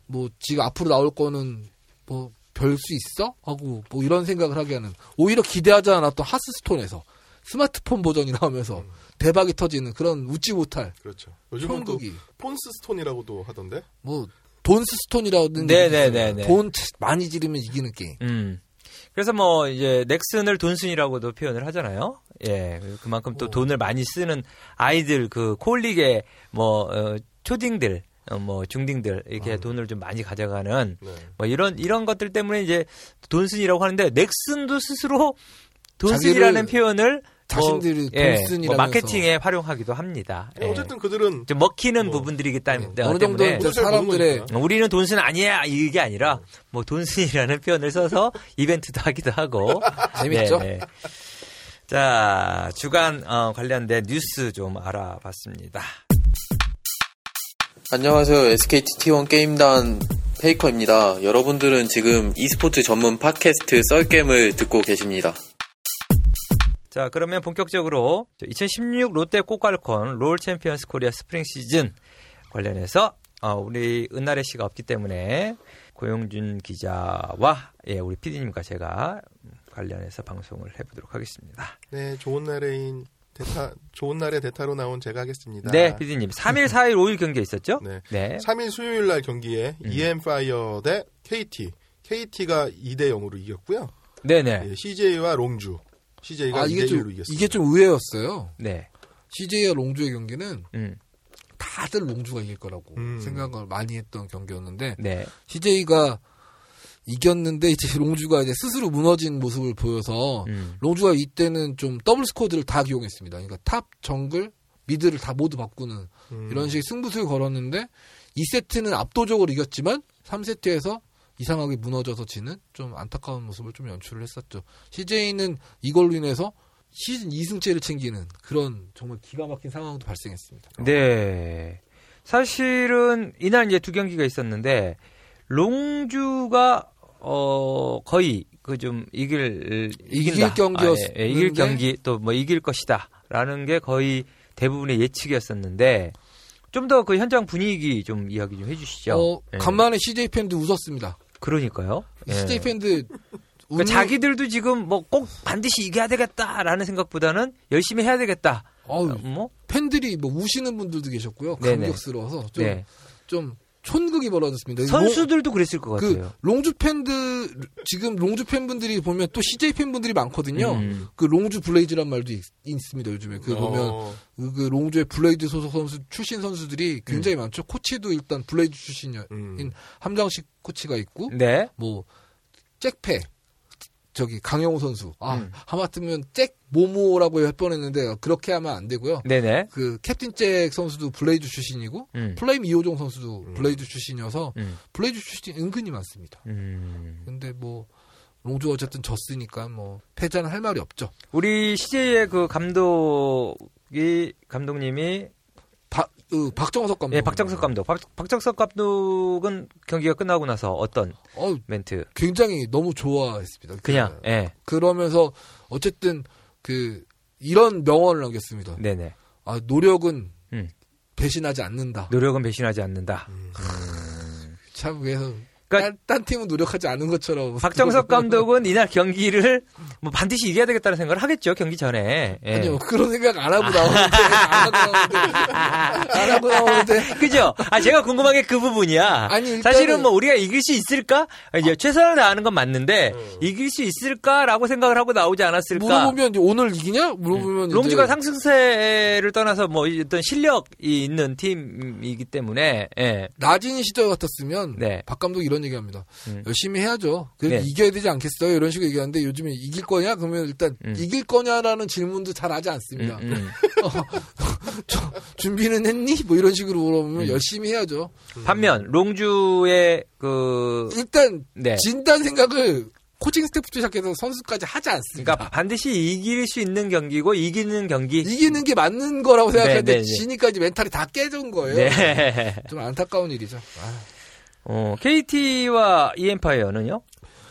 뭐 지금 앞으로 나올 거는 뭐 별 수 있어 하고 뭐 이런 생각을 하게 하는 오히려 기대하지 않았던 하스스톤에서 스마트폰 버전이 나오면서 음. 대박이 터지는 그런 웃지 못할 그렇죠. 요즘은 또 돈스스톤이라고도 하던데. 뭐 돈스스톤이라는 네, 얘기도 네. 네, 네. 돈 많이 지르면 이기는 게임. 음. 그래서 뭐 이제 넥슨을 돈슨이라고도 표현을 하잖아요. 예. 그만큼 또 오. 돈을 많이 쓰는 아이들 그 콜릭의 뭐 어, 초딩들 어, 뭐 중딩들 이렇게 아. 돈을 좀 많이 가져가는 네. 뭐 이런 이런 것들 때문에 이제 돈순이라고 하는데 넥슨도 스스로 돈순이라는 표현을 자신들이 예, 돈순이라면서 뭐 마케팅에 활용하기도 합니다. 예. 어쨌든 그들은 좀 먹히는 뭐, 부분들이기 때문에 어느 정도 이제 잘 사람들의. 우리는 돈순 아니야 이게 아니라 뭐 돈순이라는 표현을 써서 이벤트도 하기도 하고 재밌죠? 네, 네. 자 주간 어, 관련된 뉴스 좀 알아봤습니다. 안녕하세요. SKT T1 게임단 페이커입니다. 여러분들은 지금 e스포츠 전문 팟캐스트 썰겜을 듣고 계십니다. 자 그러면 본격적으로 2016 롯데 꼬깔콘 롤 챔피언스 코리아 스프링 시즌 관련해서 어, 우리 은나래 씨가 없기 때문에 고용준 기자와 예, 우리 PD님과 제가 관련해서 방송을 해보도록 하겠습니다. 네 좋은 날에인 대타 좋은 날에 대타로 나온 제가 하겠습니다. 네, PD님 3일, 4일, 5일 경기 있었죠? 네. 네. 3일 수요일 날 경기에 음. 이엠파이어 대 KT. KT가 2대 0으로 이겼고요. 네네. 예, CJ와 롱주. CJ가 아 2대 이게 1로 좀 이겼습니다. 이게 좀 의외였어요. 네. CJ와 롱주의 경기는 음. 다들 롱주가 이길 거라고 음. 생각을 많이 했던 경기였는데 네. CJ가 이겼는데 이제 롱주가 이제 스스로 무너진 모습을 보여서 음. 롱주가 이때는 좀 double squad를 다 기용했습니다. 그러니까 탑, 정글, 미드를 다 모두 바꾸는 음. 이런 식의 승부수를 걸었는데 2세트는 압도적으로 이겼지만 3세트에서 이상하게 무너져서 지는 좀 안타까운 모습을 좀 연출을 했었죠. CJ는 이걸로 인해서 시즌 2승째를 챙기는 그런 정말 기가 막힌 상황도 발생했습니다. 네. 사실은 이날 이제 두 경기가 있었는데 롱주가 어 거의 그 좀 이길 이길 이긴다. 경기였는데 아, 예, 예, 이길 경기 또 뭐 이길 것이다라는 게 거의 대부분의 예측이었었는데 좀 더 그 현장 분위기 좀 이야기 좀 해주시죠. 어, 예. 간만에 CJ 팬도 웃었습니다. 그러니까요. 예. CJ 팬들 그러니까 자기들도 지금 뭐 꼭 반드시 이겨야 되겠다라는 생각보다는 열심히 해야 되겠다. 어우, 뭐 팬들이 뭐 우시는 분들도 계셨고요. 감격스러워서 좀, 네. 좀 촌극이 벌어졌습니다. 선수들도 그랬을 것그 같아요. 롱주 팬들 지금 롱주 팬분들이 보면 또 CJ 팬분들이 많거든요. 음. 그 롱주 블레이즈란 말도 있, 습니다 요즘에 그 보면 어, 그, 그 롱주의 블레이즈 소속 선수 출신 선수들이 굉장히 많죠. 코치도 일단 블레이즈 출신인 음. 함장식 코치가 있고 네. 뭐 잭패 저기 강형우 선수 아 음. 하마터면 잭 모모라고 할 뻔했는데 그렇게 하면 안 되고요. 네네. 그 캡틴 잭 선수도 블레이즈 출신이고 음. 플레임 이호종 선수도 음. 블레이즈 출신이어서 음. 블레이즈 출신 은근히 많습니다. 음. 근데 뭐 롱주 어쨌든 졌으니까 뭐 패자는 할 말이 없죠. 우리 CJ의 그 감독이 감독님이 박 그, 박정석 감독. 예 박정석 감독. 박, 박정석 감독은 경기가 끝나고 나서 어떤 어 멘트? 굉장히 너무 좋아했습니다. 그냥 그, 예. 그러면서 어쨌든 그 이런 명언을 남겼습니다. 네네. 아 노력은 음. 배신하지 않는다. 노력은 배신하지 않는다. 음. 참 그래서 그러니까 딴, 딴 팀은 노력하지 않은 것처럼 박정석 감독은 이날 경기를 뭐 반드시 이겨야 되겠다는 생각을 하겠죠 경기 전에. 예. 아니요 그런 생각 안 하고 나오는데 안 하고 나오는데 안 하고 나오는데 그죠? 아 제가 궁금한 게 그 부분이야. 아니, 일단은- 사실은 뭐 우리가 이길 수 있을까? 이제 최선을 다하는 건 맞는데 음. 이길 수 있을까라고 생각을 하고 나오지 않았을까? 물어보면 오늘 이기냐 물어보면 이제 롱주가 상승세를 떠나서 뭐 어떤 실력이 있는 팀이기 때문에 예. 낮은 시절 같았으면 네. 박 감독 이 이런 얘기합니다. 음. 열심히 해야죠. 그래도 네. 이겨야 되지 않겠어요? 이런 식으로 얘기하는데 요즘에 이길 거냐? 그러면 일단 음. 이길 거냐라는 질문도 잘 하지 음, 않습니다. 음. 저, 준비는 했니? 뭐 이런 식으로 물어보면 음. 열심히 해야죠. 반면 롱주의 그 일단 네. 진단 생각을 코칭 스태프부터 시작해서 선수까지 하지 않습니다. 그러니까 반드시 이길 수 있는 경기고 이기는 경기. 이기는 게 맞는 거라고 생각하는데 네, 네, 네. 지니까 이제 멘탈이 다 깨진 거예요. 네. 좀 안타까운 일이죠. 아. 어, KT와 이엠파이어는요?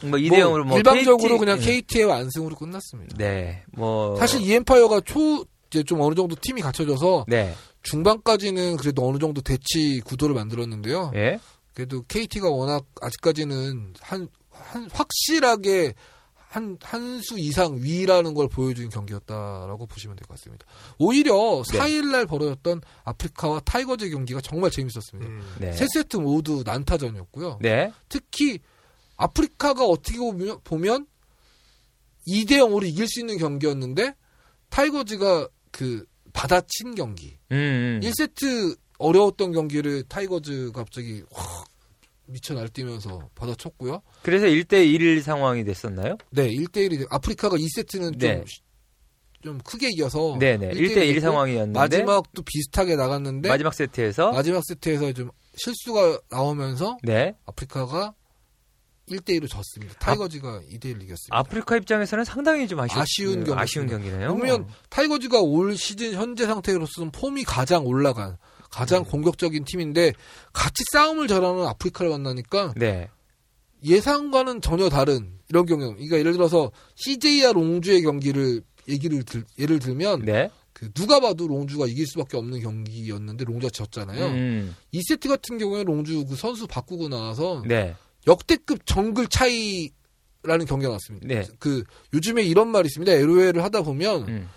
뭐 2대 0으로 뭐 일방적으로 KT 그냥 음. KT의 완승으로 끝났습니다. 네. 뭐 사실 이엠파이어가 초 이제 좀 어느 정도 팀이 갖춰져서 네. 중반까지는 그래도 어느 정도 대치 구도를 만들었는데요. 예. 그래도 KT가 워낙 아직까지는 한, 한 확실하게 한, 한 수 이상 위라는 걸 보여준 경기였다라고 보시면 될 것 같습니다. 오히려 네. 4일날 벌어졌던 아프리카와 타이거즈 경기가 정말 재밌었습니다. 음. 네. 세 세트 모두 난타전이었고요. 네. 특히 아프리카가 어떻게 보면, 보면 2대 0으로 이길 수 있는 경기였는데 타이거즈가 그 받아친 경기. 음. 음. 1세트 어려웠던 경기를 타이거즈가 갑자기 확 미쳐 날뛰면서 받아쳤고요. 그래서 1대 1 상황이 됐었나요? 네, 1대1이 아프리카가 2세트는 좀, 네. 좀 크게 이겨서 네, 네. 1대 1 됐고 상황이었는데 마지막도 비슷하게 나갔는데 마지막 세트에서 마지막 세트에서 좀 실수가 나오면서 네. 아프리카가 1대1로 졌습니다. 타이거즈가 2대1 이겼습니다. 아프리카 입장에서는 상당히 좀 아쉬운, 아쉬운 네, 경기였습니다. 아쉬운 경기네요. 그러면 타이거즈가 올 시즌 현재 상태로서는 폼이 가장 올라간 가장 음. 공격적인 팀인데 같이 싸움을 잘하는 아프리카를 만나니까 네. 예상과는 전혀 다른 이런 경우. 그러니까 예를 들어서 CJ와 롱주의 경기를 얘기를 들, 예를 들면 네. 그 누가 봐도 롱주가 이길 수밖에 없는 경기였는데 롱주가 졌잖아요. 음. 2세트 같은 경우에 롱주 그 선수 바꾸고 나와서 네. 역대급 정글 차이라는 경기가 나왔습니다. 네. 그 요즘에 이런 말이 있습니다. LOL을 하다 보면 음.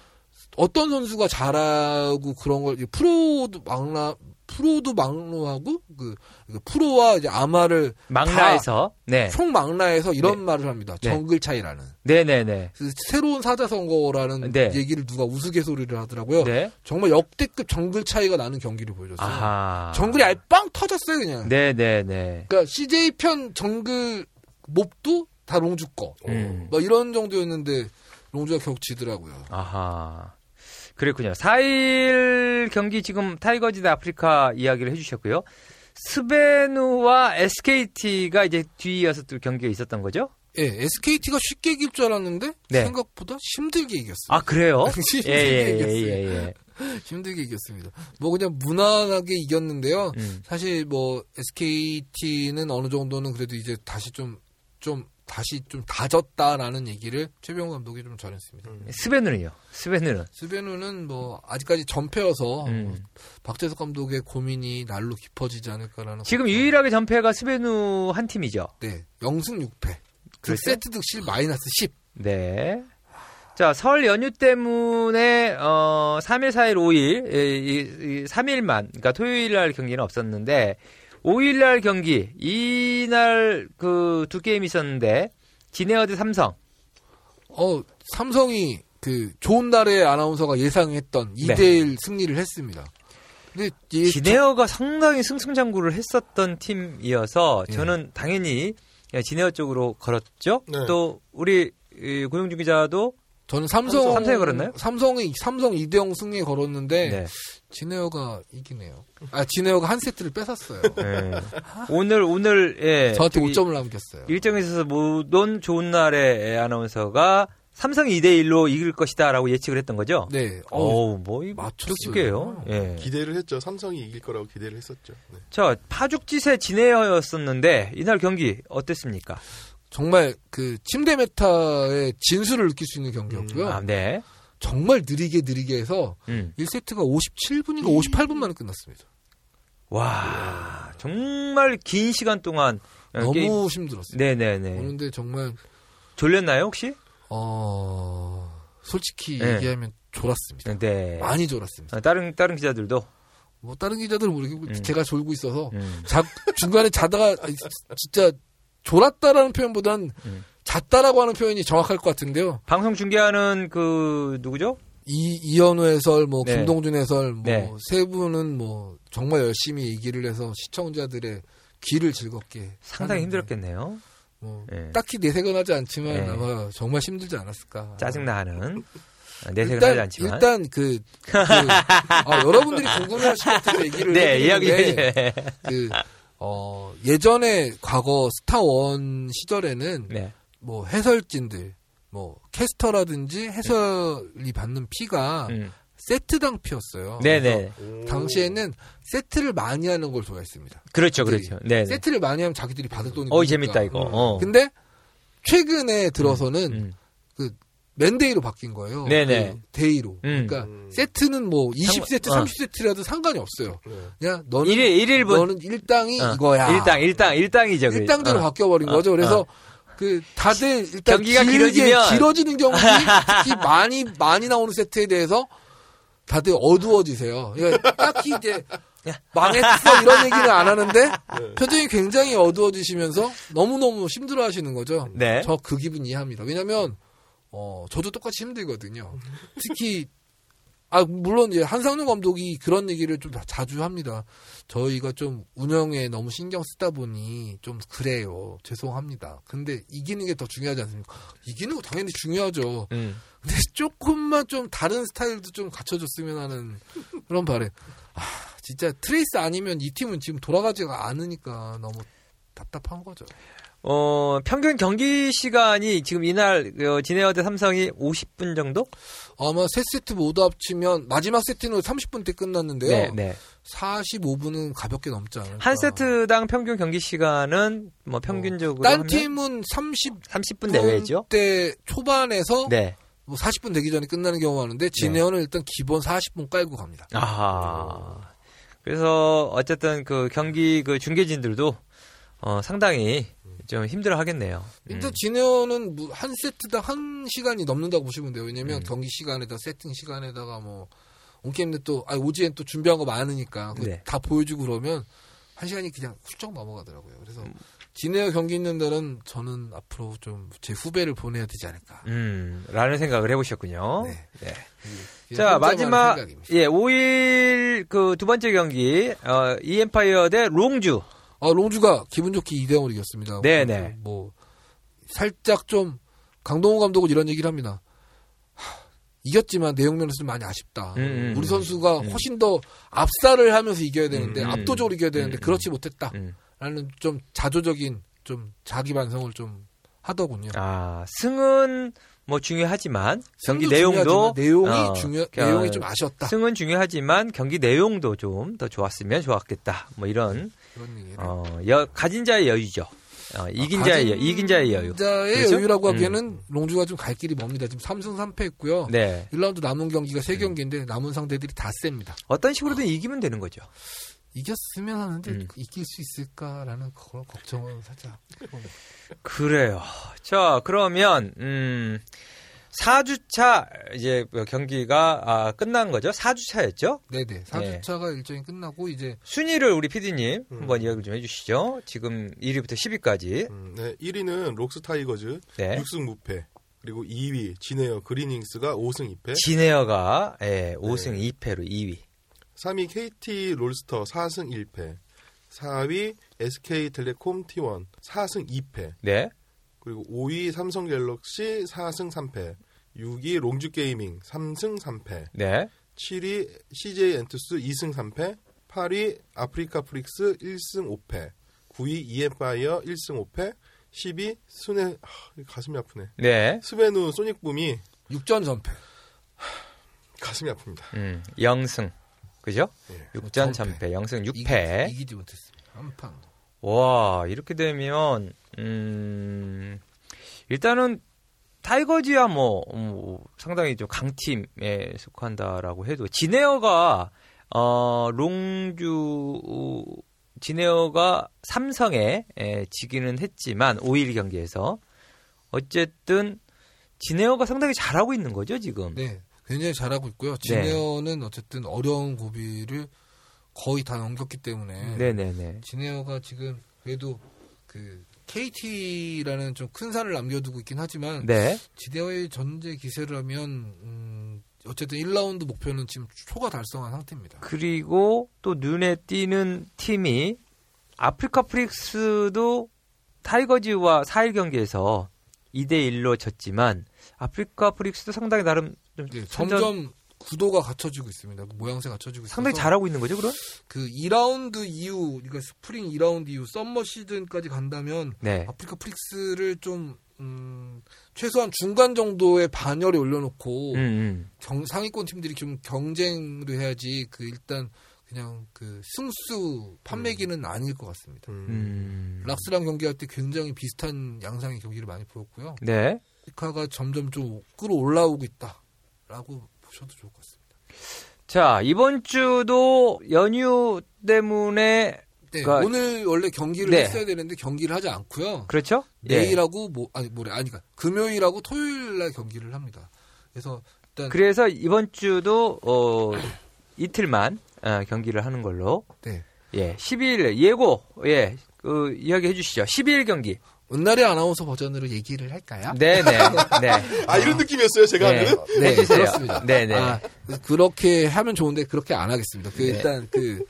어떤 선수가 잘하고 그런 걸 프로도 막나 프로도 막로하고 그, 그 프로와 이제 아마를 망라에서 네. 총 막라해서 이런 네. 말을 합니다. 네. 정글 차이라는 네, 네, 네. 그 새로운 사자선거라는 네. 얘기를 누가 우스갯소리를 하더라고요. 네. 정말 역대급 정글 차이가 나는 경기를 보여줬어요. 아하. 정글이 알빵 터졌어요 그냥. 네, 네, 네. 그러니까 CJ 편 정글 mob도 다 롱주 거. 음. 뭐 이런 정도였는데 롱주가 결국 지더라고요. 아하. 그랬군요. 4일 경기 지금 타이거즈 대 아프리카 이야기를 해주셨고요. 스베누와 SKT가 이제 뒤이어서 또 경기가 있었던 거죠? 예, SKT가 쉽게 이길 줄 알았는데 네. 생각보다 힘들게 이겼어요. 아 그래요? 힘들게 예, 예, 예, 이겼어요. 예, 예. 힘들게 이겼습니다. 뭐 그냥 무난하게 이겼는데요. 음. 사실 뭐 SKT는 어느 정도는 그래도 이제 다시 좀좀 다시 좀 다졌다라는 얘기를 최병훈 감독이 좀 전했습니다. 스베누는요? 스베누는 스베누는 뭐 아직까지 전패여서 음. 뭐 박재석 감독의 고민이 날로 깊어지지 않을까라는 지금. 유일하게 전패가 스베누 한 팀이죠. 네 0승 6패 그렇죠? 세트 득실 마이너스 10 네. 자, 설 연휴 때문에, 어, 3일, 4일, 5일, 이, 이, 이 3일만, 그러니까 토요일 날 경기는 없었는데, 5일 날 경기, 이날 그 두 게임 있었는데, 지네어 대 삼성. 어, 삼성이 그 좋은 날의 아나운서가 예상했던 네. 2대1 승리를 했습니다. 근데 이 지네어가 상당히 승승장구를 했었던 팀이어서, 예. 저는 당연히 지네어 쪽으로 걸었죠. 네. 또, 우리, 이 고용주 기자도, 저는 삼성 삼성에 걸었나요? 삼성이 삼성 2대0 승리에 걸었는데 네. 진에어가 이기네요. 아 진에어가 한 세트를 뺏었어요. 예. 오늘, 오늘, 예. 저한테 저기 5점을 남겼어요. 일정에 있어서 모든 좋은 날의 아나운서가 삼성이 2대 1로 이길 것이다라고 예측을 했던 거죠? 네. 어, 어우, 뭐, 이 맞췄어요. 격식이에요. 예. 기대를 했죠. 삼성이 이길 거라고 기대를 했었죠. 네. 자, 파죽지세 진에어였었는데, 이날 경기 어땠습니까? 정말 그 침대 메타의 진수를 느낄 수 있는 경기였고요. 아, 네. 정말 느리게 느리게 해서 음. 1세트가 57분인가 58분 만에 끝났습니다. 와, 정말 긴 시간 동안. 어, 너무 게임- 힘들었어요. 네네네. 그런데 정말 졸렸나요, 혹시? 어 솔직히 네. 얘기하면 졸았습니다. 네. 많이 졸았습니다. 아, 다른, 다른 기자들도. 뭐 다른 기자들은 모르겠고 음. 제가 졸고 있어서 음. 자, 중간에 자다가 진짜 졸았다라는 표현보단 음. 잤다라고 하는 표현이 정확할 것 같은데요. 방송 중계하는 그, 누구죠? 이 이현우 해설, 뭐 네. 김동준 해설, 뭐 네. 세 분은 뭐 정말 열심히 얘기를 해서 시청자들의 귀를 즐겁게 상당히 힘들었겠네요. 뭐 예. 딱히 내색은 하지 않지만 네. 아마 정말 힘들지 않았을까. 짜증 나는. 아, 내색은 일단, 하지 않지만. 일단 그, 그 아, 여러분들이 궁금해하실 것 같아서 얘기를 네, 이야기, 예. 그 어, 예전에 과거 스타원 시절에는 네. 뭐 해설진들 뭐 캐스터라든지 해설이 받는 피가 음. 세트당 피였어요. 네네. 그래서 당시에는 세트를 많이 하는 걸 좋아했습니다. 그렇죠, 네. 그렇죠. 네. 세트를 많이 하면 자기들이 받을 돈이 크니까. 재밌다, 이거. 어. 근데 최근에 들어서는 음. man-day로 바뀐 거예요. 네네. 그 day로. 음. 그러니까 음. 세트는 뭐 20세트, 상관- 어. 30세트라도 상관이 없어요. 네. 그냥 너는 일일, 일일분. 너는 일당이 어. 이거야. 일당, 일당, 일당이죠. 일당대로 어. 바뀌어 버린 어, 거죠. 그래서 어. 그 다들 일단 경기가 길게 길어지면- 길어지는 경기 특히 많이 많이 나오는 세트에 대해서 다들 어두워지세요. 그러니까 딱히 이제 망했어 이런 얘기는 안 하는데 네. 표정이 굉장히 어두워지시면서 너무 너무 힘들어하시는 거죠. 네. 저 그 기분 이해합니다. 왜냐하면 어 저도 똑같이 힘들거든요. 특히 아 물론 이제 한상용 감독이 그런 얘기를 좀 자주 합니다. 저희가 좀 운영에 너무 신경 쓰다 보니 좀 그래요. 죄송합니다. 근데 이기는 게 더 중요하지 않습니까? 이기는 거 당연히 중요하죠. 음. 근데 조금만 좀 다른 스타일도 좀 갖춰줬으면 하는 그런 바람. 아 진짜 트레이스 아니면 이 팀은 지금 돌아가지가 않으니까 너무 답답한 거죠. 어, 평균 경기 시간이 지금 이날, 어, 진에어 대 삼성이 50분 정도? 아마 세 세트 모두 합치면 마지막 세트는 30분 때 끝났는데요. 네, 네. 45분은 가볍게 넘지 않을까. 한 세트당 평균 경기 시간은 뭐 평균적으로. 딴 하면 팀은 30분 30분 내외죠? 때 초반에서 네. 뭐 40분 되기 전에 끝나는 경우가 많은데 진에어는 일단 기본 40분 깔고 갑니다. 아하. 그래서 어쨌든 그 경기 그 중계진들도 어, 상당히 좀 힘들어 하겠네요. 일단 진에어는 뭐한 세트당 한 시간이 넘는다고 보시면 돼요. 왜냐면 음. 경기 시간에다 세팅 시간에다가 뭐 온게임들 또 아니 오지엔 또 준비한 거 많으니까 네. 다 보여주고 그러면 한 시간이 그냥 훌쩍 넘어가더라고요. 그래서 음. 진에어 경기 있는 날은 저는 앞으로 좀 제 후배를 보내야 되지 않을까. 음, 라는 생각을 해보셨군요. 네. 네. 자, 마지막. 예, 5일 그 두 번째 경기, 어, 이엠파이어 대 롱주. 아, 롱주가 기분 좋게 2대0으로 이겼습니다. 네네. 뭐, 살짝 좀, 강동호 감독은 이런 얘기를 합니다. 하, 이겼지만 내용 면에서 좀 많이 아쉽다. 음, 음, 우리 음. 선수가 음. 훨씬 더 압살을 하면서 이겨야 되는데 음, 음. 압도적으로 이겨야 되는데. 그렇지 못했다. 음. 라는 좀 자조적인 좀 자기 반성을 좀 하더군요. 아, 승은 뭐 중요하지만 경기 내용도 내용이 어, 중요 그, 내용이 좀 아쉬웠다. 승은 중요하지만 경기 내용도 좀 더 좋았으면 좋았겠다. 뭐 이런. 어, 여, 가진 자의 여유죠. 어, 이긴 자의 여, 이긴 자의 여유. 자의 그렇죠? 여유라고 음. 하기에는 롱주가 좀 갈 길이 멉니다. 지금 3승 3패 했고요. 네. 1라운드 남은 경기가 음. 3경기인데 남은 상대들이 다 셉니다. 어떤 식으로든 이기면 되는 거죠. 이겼으면 하는데 음. 이길 수 있을까라는 그런 걱정은 살짝. 그래요. 자, 그러면 음 4주차 이제 뭐 경기가 아, 끝난 거죠. 4주차였죠. 네네. 4주차가 일정이 끝나고 이제 순위를 우리 PD님 음. 한번 이야기 좀 해주시죠. 지금 1위부터 10위까지. 음, 네, 1위는 록스 타이거즈 네. 6승 무패. 그리고 2위 진에어 그린윙스가 5승 2패. 진에어가 예, 5승 네. 2패로 2위. 3위 KT 롤스터 4승 1패. 4위 SK텔레콤 T1 4승 2패. 네. 그리고 5위 삼성 갤럭시 4승 3패. 6위 롱주 게이밍 3승 3패. 네. 7위 CJ 엔투스 2승 3패. 8위 아프리카 프릭스 1승 5패. 9위 이엠파이어 1승 5패. 10위 스네 하, 가슴이 아프네. 네. 스베누 소닉붐이 6전 전패. 가슴이 아픕니다. 음, 0승. 그죠? 예. 6전 전패. 3패, 0승 이기, 6패. 이기 지 못했습니다. 한 판. 와, 이렇게 되면, 음, 일단은, 타이거즈야 뭐, 음, 상당히 좀 강팀에 속한다라고 해도, 지네어가, 어, 롱주, 지네어가 삼성에 에, 지기는 했지만, 5일 경기에서. 어쨌든, 지네어가 상당히 잘하고 있는 거죠, 지금. 네. 굉장히 잘하고 있고요. 네. 진에어는 어쨌든 어려운 고비를 거의 다 넘겼기 때문에 네네네. 진에어가 지금 그래도 그 KT라는 좀큰 산을 남겨두고 있긴 하지만 네. 지대어의 전제 기세라면 음, 어쨌든 1라운드 목표는 지금 초과 달성한 상태입니다. 그리고 또 눈에 띄는 팀이 아프리카 프릭스도 타이거즈와 4일 경기에서 2대 1로 졌지만 아프리카 프릭스도 상당히 나름 좀 네, 선전- 점점 구도가 갖춰지고 있습니다. 모양새 갖춰지고 있어서 상당히 잘하고 있는 거죠, 그럼? 그 2라운드 이후 그러니까 스프링 2라운드 이후 summer 시즌까지 간다면 네. 아프리카 프릭스를 좀 음, 최소한 중간 정도의 반열에 올려놓고 음, 음. 경- 상위권 팀들이 좀 경쟁을 해야지 그 일단 그냥 그 승수 판매기는 아닐 것 같습니다. 음. 음. 락스랑 경기할 때 굉장히 비슷한 양상의 경기를 많이 보였고요. 네. 아프리카가 점점 좀 끌어올라오고 있다라고 보셔도 좋을 것 같습니다. 자, 이번 주도 연휴 때문에 네, 그러니까- 오늘 원래 경기를 네. 했어야 되는데 경기를 하지 않고요. 그렇죠? 예. 내일하고 뭐 아니 뭐래 아니 그러니까 금요일하고 토요일 날 경기를 합니다. 그래서 일단 그래서 이번 주도 어 이틀만 어, 경기를 하는 걸로. 네. 예. 12일 예고. 예. 그 이야기 해 주시죠. 12일 경기. 은날의 아나운서 버전으로 얘기를 할까요? 네, 네. 네. 아 이런 느낌이었어요 제가 네. 하는. 네, 해주세요. 그렇습니다. 네, 네. 아, 그렇게 하면 좋은데 그렇게 안 하겠습니다. 그 네. 일단 그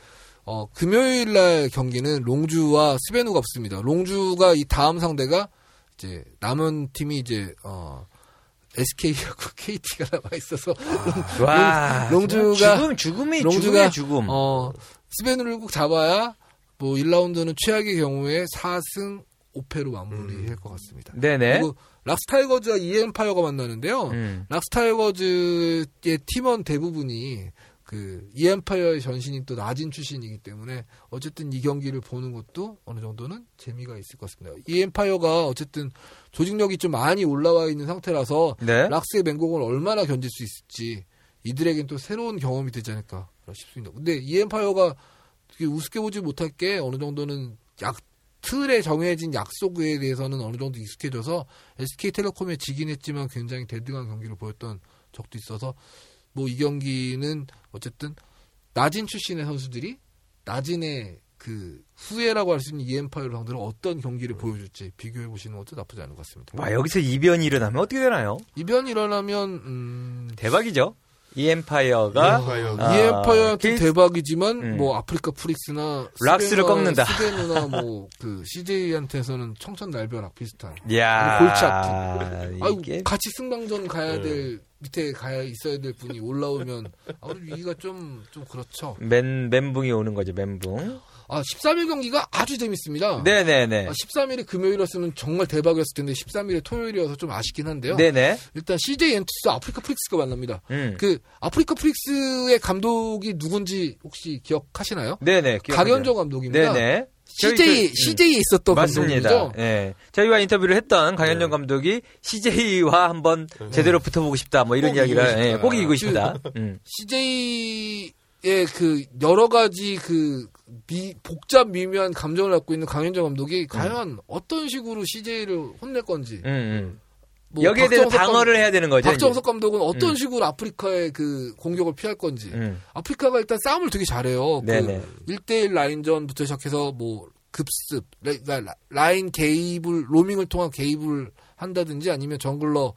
어, 금요일 날 경기는 롱주와 스베누가 없습니다. 롱주가 이 다음 상대가 이제 남은 팀이 이제 어 SK하고 KT가 남아 있어서 와. 롱주가- 죽음 죽음이 롱주가- 죽음이야 죽음. 어 스베누를 꼭 잡아야 뭐 1라운드는 최악의 경우에 4승 5패로 마무리할 것 같습니다. 네네. 그리고 락스타이거즈와 이엠파이어가 만나는데요. 음. 락스타이거즈의 팀원 대부분이 그 이엠파이어의 전신이 또 나진 출신이기 때문에 어쨌든 이 경기를 보는 것도 어느 정도는 재미가 있을 것 같습니다. 이엠파이어가 어쨌든 조직력이 좀 많이 올라와 있는 상태라서 네. 락스의 맹공을 얼마나 견딜 수 있을지 이들에겐 또 새로운 경험이 되지 않을까 싶습니다. 근데 이엠파이어가 우습게 보지 못할 게 어느 정도는 약 틀에 정해진 약속에 대해서는 어느 정도 익숙해져서 SK텔레콤에 지긴 했지만 굉장히 대등한 경기를 보였던 적도 있어서 뭐 이 경기는 어쨌든 나진 출신의 선수들이 나진의 그 후예라고 할 수 있는 이엠파이어를 상대로 어떤 경기를 보여줄지 비교해 보시는 것도 나쁘지 않은 것 같습니다. 와 여기서 이변이 일어나면 어떻게 되나요? 이변이 일어나면 음, 대박이죠. 이엠파이어가 이엠파이어가. 아, 이 엠파이어한테 케이스- 대박이지만 음. 뭐 아프리카 프릭스나 락스를 꺾는다. 스베누나 뭐 그 CJ한테서는 청천날벼락 비슷한. 야 골치 아이고 이게 같이 승강전 가야 네. 될 밑에 가야 있어야 될 분이 올라오면 아무래도 위기가 좀 좀 그렇죠. 맨 멘붕이 오는 거죠 멘붕. 아 13일 경기가 아주 재밌습니다. 네네네. 아, 13일이 금요일이었으면 정말 대박이었을 텐데 13일이 토요일이어서 좀 아쉽긴 한데요. 네네. 일단 CJ 엔투스 아프리카 프릭스가 만납니다. 음. 그 아프리카 프릭스의 감독이 누군지 혹시 기억하시나요? 네네. 기억하죠. 강현종 감독입니다. 네네. CJ 저희 그- CJ에 있었던 맞습니다. 감독이죠. 예. 저희와 인터뷰를 했던 강현정 네. 감독이 CJ와 한번 네. 제대로 붙어보고 싶다. 뭐 이런 꼭 이야기를 이기고 예, 싶다. 꼭 이기고 싶다. 음. CJ의 그 여러 가지 그 미- 복잡 미묘한 감정을 갖고 있는 강현정 감독이 과연 어떤 식으로 CJ를 혼낼 건지 음, 음. 뭐 여기에 대해서 방어를 감- 해야 되는 거죠. 박정석 감독은 어떤 음. 식으로 아프리카의 그 공격을 피할 건지 이제. 음. 아프리카가 일단 싸움을 되게 잘해요. 네네. 그 1대1 라인전부터 시작해서 뭐 급습, 라인 개입을 로밍을 통한 개입을 한다든지 아니면 jungler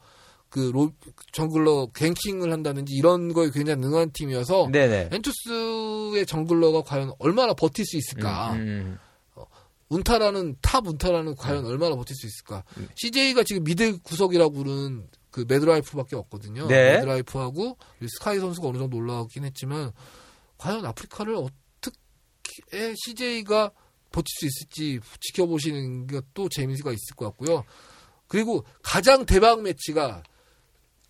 그 로, jungler ganking을 한다든지 이런 거에 굉장히 능한 팀이어서 네네. 엔투스의 jungler가 과연 얼마나 버틸 수 있을까? 음, 음. 운타라는 top 운타라는 과연 얼마나 버틸 수 있을까? 음. CJ가 지금 믿을 구석이라고는 그 매드라이프밖에 없거든요. 네. 매드라이프하고 스카이 선수가 어느 정도 올라가긴 했지만 과연 아프리카를 어떻게 CJ가 버틸 수 있을지 지켜보시는 것도 재미가 있을 것 같고요. 그리고 가장 대박 매치가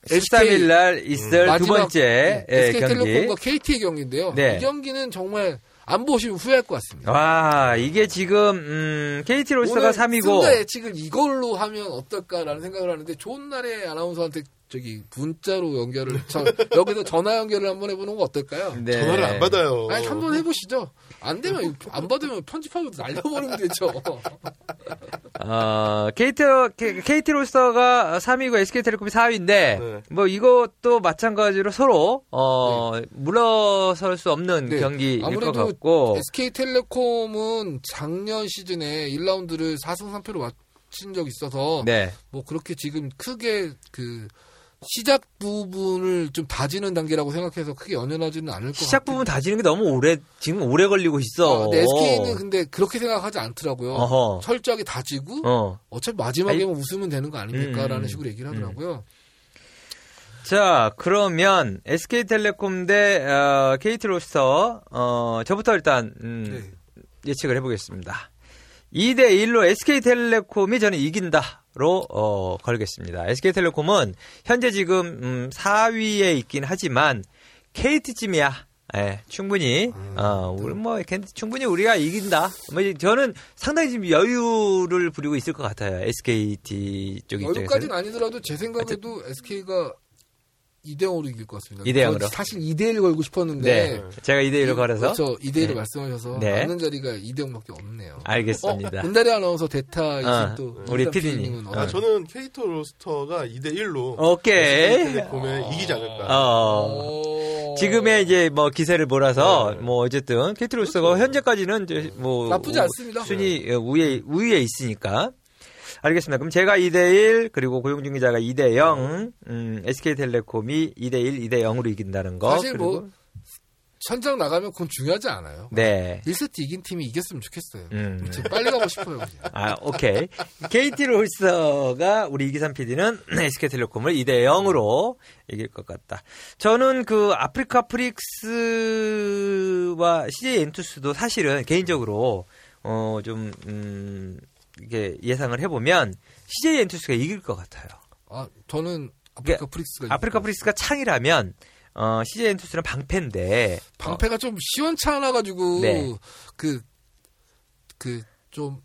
13일 날 있을 두 마지막 번째 예, 경기. SK텔레콤과 KT의 경기인데요. 네. 이 경기는 정말 안 보시면 후회할 것 같습니다. 와, 이게 지금 음, KT 로스터가 오늘 3위고 승자 예측을 이걸로 하면 어떨까라는 생각을 하는데 좋은 날에 아나운서한테 저기 문자로 연결을 저, 여기서 전화 연결을 한번 해보는 거 어떨까요? 네. 전화를 안 받아요. 아니 한번 해보시죠. 안 되면 안 받으면 편집하고 날려버리면 되죠. 어, KT, KT 로스터가 3위고 SK텔레콤이 4위인데, 네. 뭐 이것도 마찬가지로 서로, 어, 물러설 수 없는 네. 경기일 것 아무래도 같고, SK텔레콤은 작년 시즌에 1라운드를 4승 3패로 마친 적이 있어서 네. 뭐 그렇게 지금 크게 그 시작 부분을 좀 다지는 단계라고 생각해서 크게 연연하지는 않을 것 시작 같아요. 부분 다지는 게 너무 오래, 지금 오래 걸리고 있어. 어, 근데 SK는 근데 그렇게 생각하지 않더라고요. 어허. 철저하게 다지고 어. 어차피 마지막에만 웃으면 되는 거 아닙니까라는 음, 식으로 얘기를 하더라고요. 자, 그러면 SK텔레콤 대 어, KT 로스터 어, 저부터 일단 음, 네. 예측을 해보겠습니다. 2대 1로 SK텔레콤이 저는 이긴다 로 어, 걸겠습니다. SK텔레콤은 현재 지금 음, 4위에 있긴 하지만 KT쯤이야. 예, 충분히 어, 우리 뭐 괜- 충분히 우리가 이긴다. 뭐 이제 저는 상당히 지금 여유를 부리고 있을 것 같아요. SKT 쪽 입장에서. 여기까지는 아니더라도 제 생각에도 SK가 2대 0으로 이길 것 같습니다. 2대 0 으로? 저 사실 2대 1 걸고 싶었는데 네, 제가 2대 1로 걸어서 그렇죠. 2대 1을 네. 말씀하셔서 네. 맞는 자리가 2대 0밖에 없네요. 알겠습니다. 어, 은다리 아나운서 대타 어, 또 우리 PD님. PD님은 어. 아, 저는 케이터 로스터가 2대 1로 오케이. 텔레콤에 이기지 않을까. 어. 오. 지금의 이제 뭐 기세를 몰아서 네. 뭐 어쨌든 KT로스가 현재까지는 이제 뭐 나쁘지 우- 않습니다. 순위 우위에 우위에 있으니까 알겠습니다. 그럼 제가 2대 1 그리고 고용준 기자가 2대 0, 음, SK텔레콤이 2대 1, 2대 0으로 이긴다는 거. 사실 뭐 천장 나가면 그건 중요하지 않아요. 네. 1세트 이긴 팀이 이겼으면 좋겠어요. 음. 빨리 가고 싶어요. 그냥. 아, 오케이. KT 롤스터가 우리 이기산 PD는 SK텔레콤을 2대 0으로 이길 것 같다. 저는 그 아프리카 프릭스와 CJ 엔투스도 사실은 개인적으로 어, 좀, 음, 이게 예상을 해보면 CJ 엔투스가 이길 것 같아요. 아, 저는 아프리카 프릭스가 네. 아프리카 프릭스가 창이라면 어, CJ 엔투스는 방패인데 방패가 좀 시원찮아가지고 네. 그그 좀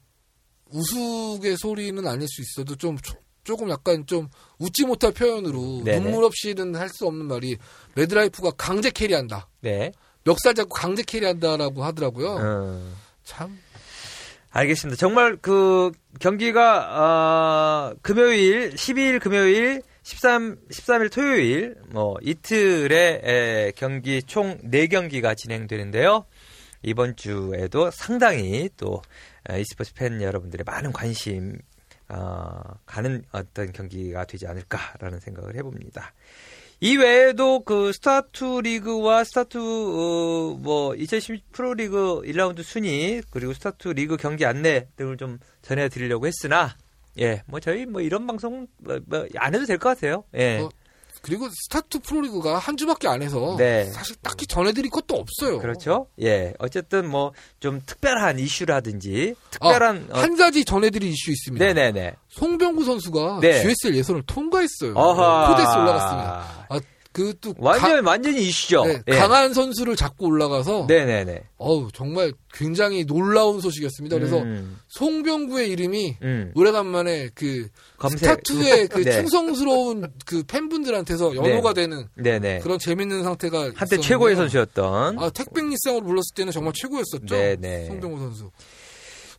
우스개 소리는 아닐 수 있어도 좀 조- 조금 약간 좀 웃지 못할 표현으로 네네. 눈물 없이는 할 수 없는 말이 매드라이프가 강제 carry한다. 네. 멱살 잡고 강제 carry한다라고 하더라고요. 어. 참 알겠습니다. 정말 그 경기가 어, 금요일 12일 금요일 13 13일 토요일 뭐 이틀의 에, 경기 총 4경기가 진행되는데요. 이번 주에도 상당히 또 에, e스포츠 팬 여러분들의 많은 관심 어, 가는 어떤 경기가 되지 않을까라는 생각을 해봅니다. 이 외에도 그 스타투 리그와 스타투 어, 뭐 2010 프로리그 1라운드 순위 그리고 스타투 리그 경기 안내 등을 좀 전해드리려고 했으나 예, 뭐 저희 뭐 이런 방송 뭐, 뭐 안 해도 될 것 같아요. 예. 어, 그리고 스타투 프로리그가 한 주밖에 안 해서 네. 사실 딱히 전해드릴 것도 없어요. 그렇죠. 예. 어쨌든 뭐 좀 특별한 이슈라든지 특별한 어, 한 가지 전해드릴 이슈 있습니다. 네네네. 송병구 선수가 네. GSL 예선을 통과했어요. 어하. 코드 S 올라갔습니다. 아, 그또 완전 완전히 이슈죠. 네, 예. 강한 선수를 잡고 올라가서 네네네. 어우 정말 굉장히 놀라운 소식이었습니다. 그래서 음, 송병구의 이름이 음. 오래간만에 그 검색 스타투의 그 네. 충성스러운 그 팬분들한테서 연호가 되는 네네. 그런 재밌는 상태가 한때 있었는데요. 최고의 선수였던 아 택백리쌍으로 불렀을 때는 정말 최고였었죠. 네네. 송병구 선수.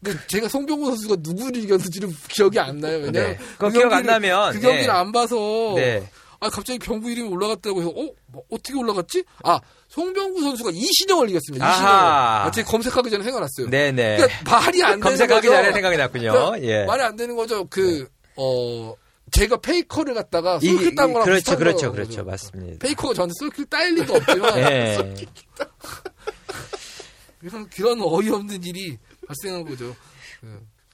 근데 제가 송병구 선수가 누구를 이겼는지는 기억이 안 나요. 왜냐면 네. 그거 기억 안 나면 그 경기를 네. 안 봐서 네. 아 갑자기 병구 이름이 올라갔다고 해서 어 뭐, 어떻게 올라갔지? 아 송병구 선수가 이신형을 이겼습니다. 이신형을. 아하. 아, 제가 검색하기 전에 생각났어요. 네네. 그러니까 말이 안 되는 검색하기 거죠. 전에 생각이 났군요. 그러니까 예. 말이 안 되는 거죠. 그어 제가 페이커를 갖다가 이- 솔킬 딴 이- 거랑 그렇죠, 그렇죠. 그렇죠, 맞습니다. 페이커가 저한테 솔킬 따일 리도 없지만 예. 그런 그런 어이없는 일이 발생한 거죠.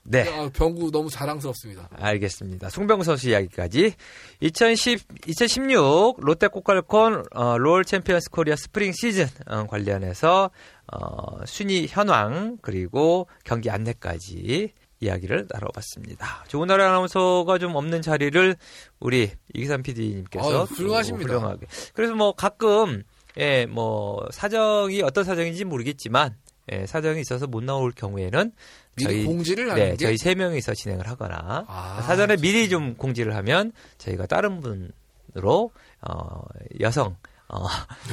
네. 아, 병구 너무 자랑스럽습니다. 알겠습니다. 송병구 선수 이야기까지 2010, 2016 롯데 꼬깔콘 어, 롤 챔피언스 코리아 스프링 시즌 어, 관련해서 어, 순위 현황 그리고 경기 안내까지 이야기를 나눠봤습니다. 좋은 나라 아나운서가 좀 없는 자리를 우리 이기삼 PD님께서 아유, 훌륭하십니다. 훌륭하게. 그래서 뭐 가끔 예, 뭐 사정이 어떤 사정인지 모르겠지만 예, 사정이 있어서 못 나올 경우에는 미리 저희- 공지를 하는 네, 게? 저희 세 명이서 진행을 하거나 아, 사전에 미리 좀 공지를 하면 저희가 다른 분으로 어, 여성 어,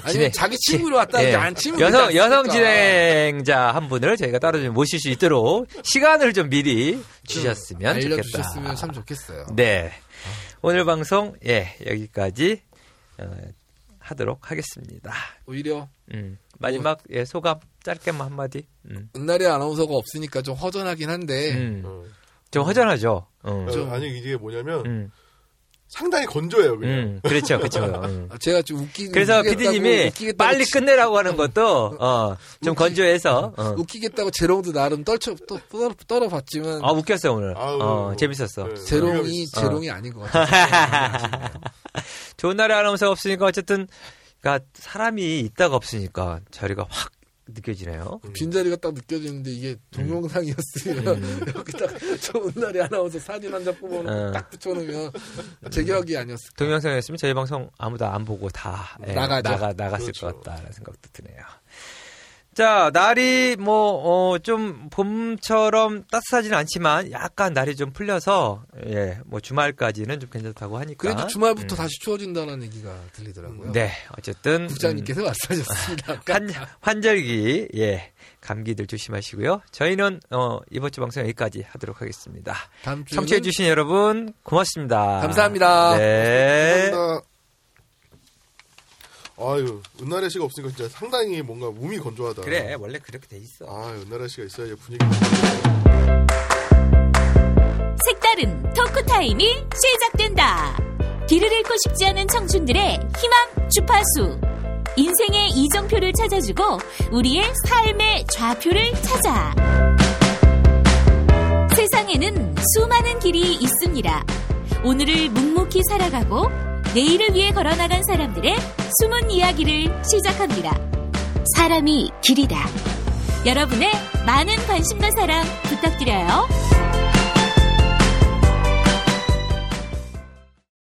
진행- 자기 친구로 왔다 예, 안 친구 여성 여성 진행자 한 분을 저희가 따로 좀 모실 수 있도록 시간을 좀 미리 주셨으면 알려주셨으면 좋겠다. 참 좋겠어요. 네, 오늘 방송 예 여기까지 어, 하도록 하겠습니다. 오히려? 음, 마지막 예, 소감 짧게만 한마디. 음, 은날의 아나운서가 없으니까 좀 허전하긴 한데 음, 어. 좀 허전하죠. 음, 어, 좀- 아니 이게 뭐냐면 음, 상당히 건조해요 그냥. 음, 그렇죠, 그렇죠. 음. 아, 제가 좀 웃기 그래서 PD님이 빨리 치- 끝내라고 하는 것도 어, 좀 웃기- 건조해서 어. 웃기겠다고 재롱도 나름 떨쳐 또 떨어, 떨어봤지만 아 웃겼어요 오늘. 아우, 어, 재밌었어. 네. 재롱이 어. 재롱이 아닌 것 같아요. 좋은 날에 아나운서가 없으니까 어쨌든 그러니까 사람이 있다가 없으니까 자리가 확 느껴지네요. 빈자리가 딱 느껴지는데 이게 동영상이었으면 음. 여기다가 좋은 날에 아나운서 사진 한 장 뽑아놓고 어. 딱 붙여놓으면 제 기억이 아니었을 동영상이었으면 저희 방송 아무도 안 보고 다 예, 나가죠. 나가 나갔을 그렇죠. 것 같다라는 생각도 드네요. 자 날이 뭐좀 봄처럼 따뜻하지는 않지만 약간 날이 좀 풀려서 예 뭐 주말까지는 좀 괜찮다고 하니까 그래도 주말부터 음. 다시 추워진다는 얘기가 들리더라고요. 네 어쨌든 부장님께서 말씀하셨습니다. 한, 환절기, 예, 감기들 조심하시고요. 저희는, 어, 이번 주 방송 여기까지 하도록 하겠습니다. 다음 주에 청취해주신 여러분, 고맙습니다. 감사합니다. 네. 감사합니다. 아유 은나래 씨가 없으니까 진짜 상당히 뭔가 몸이 건조하다. 그래, 원래 그렇게 돼 있어. 아 은나래 씨가 있어야 분위기. 색다른 토크 타임이 시작된다. 길을 잃고 싶지 않은 청춘들의 희망 주파수. 인생의 이정표를 찾아주고 우리의 삶의 좌표를 찾아. 세상에는 수많은 길이 있습니다. 오늘을 묵묵히 살아가고 내일을 위해 걸어나간 사람들의 숨은 이야기를 시작합니다. 사람이 길이다. 여러분의 많은 관심과 사랑 부탁드려요.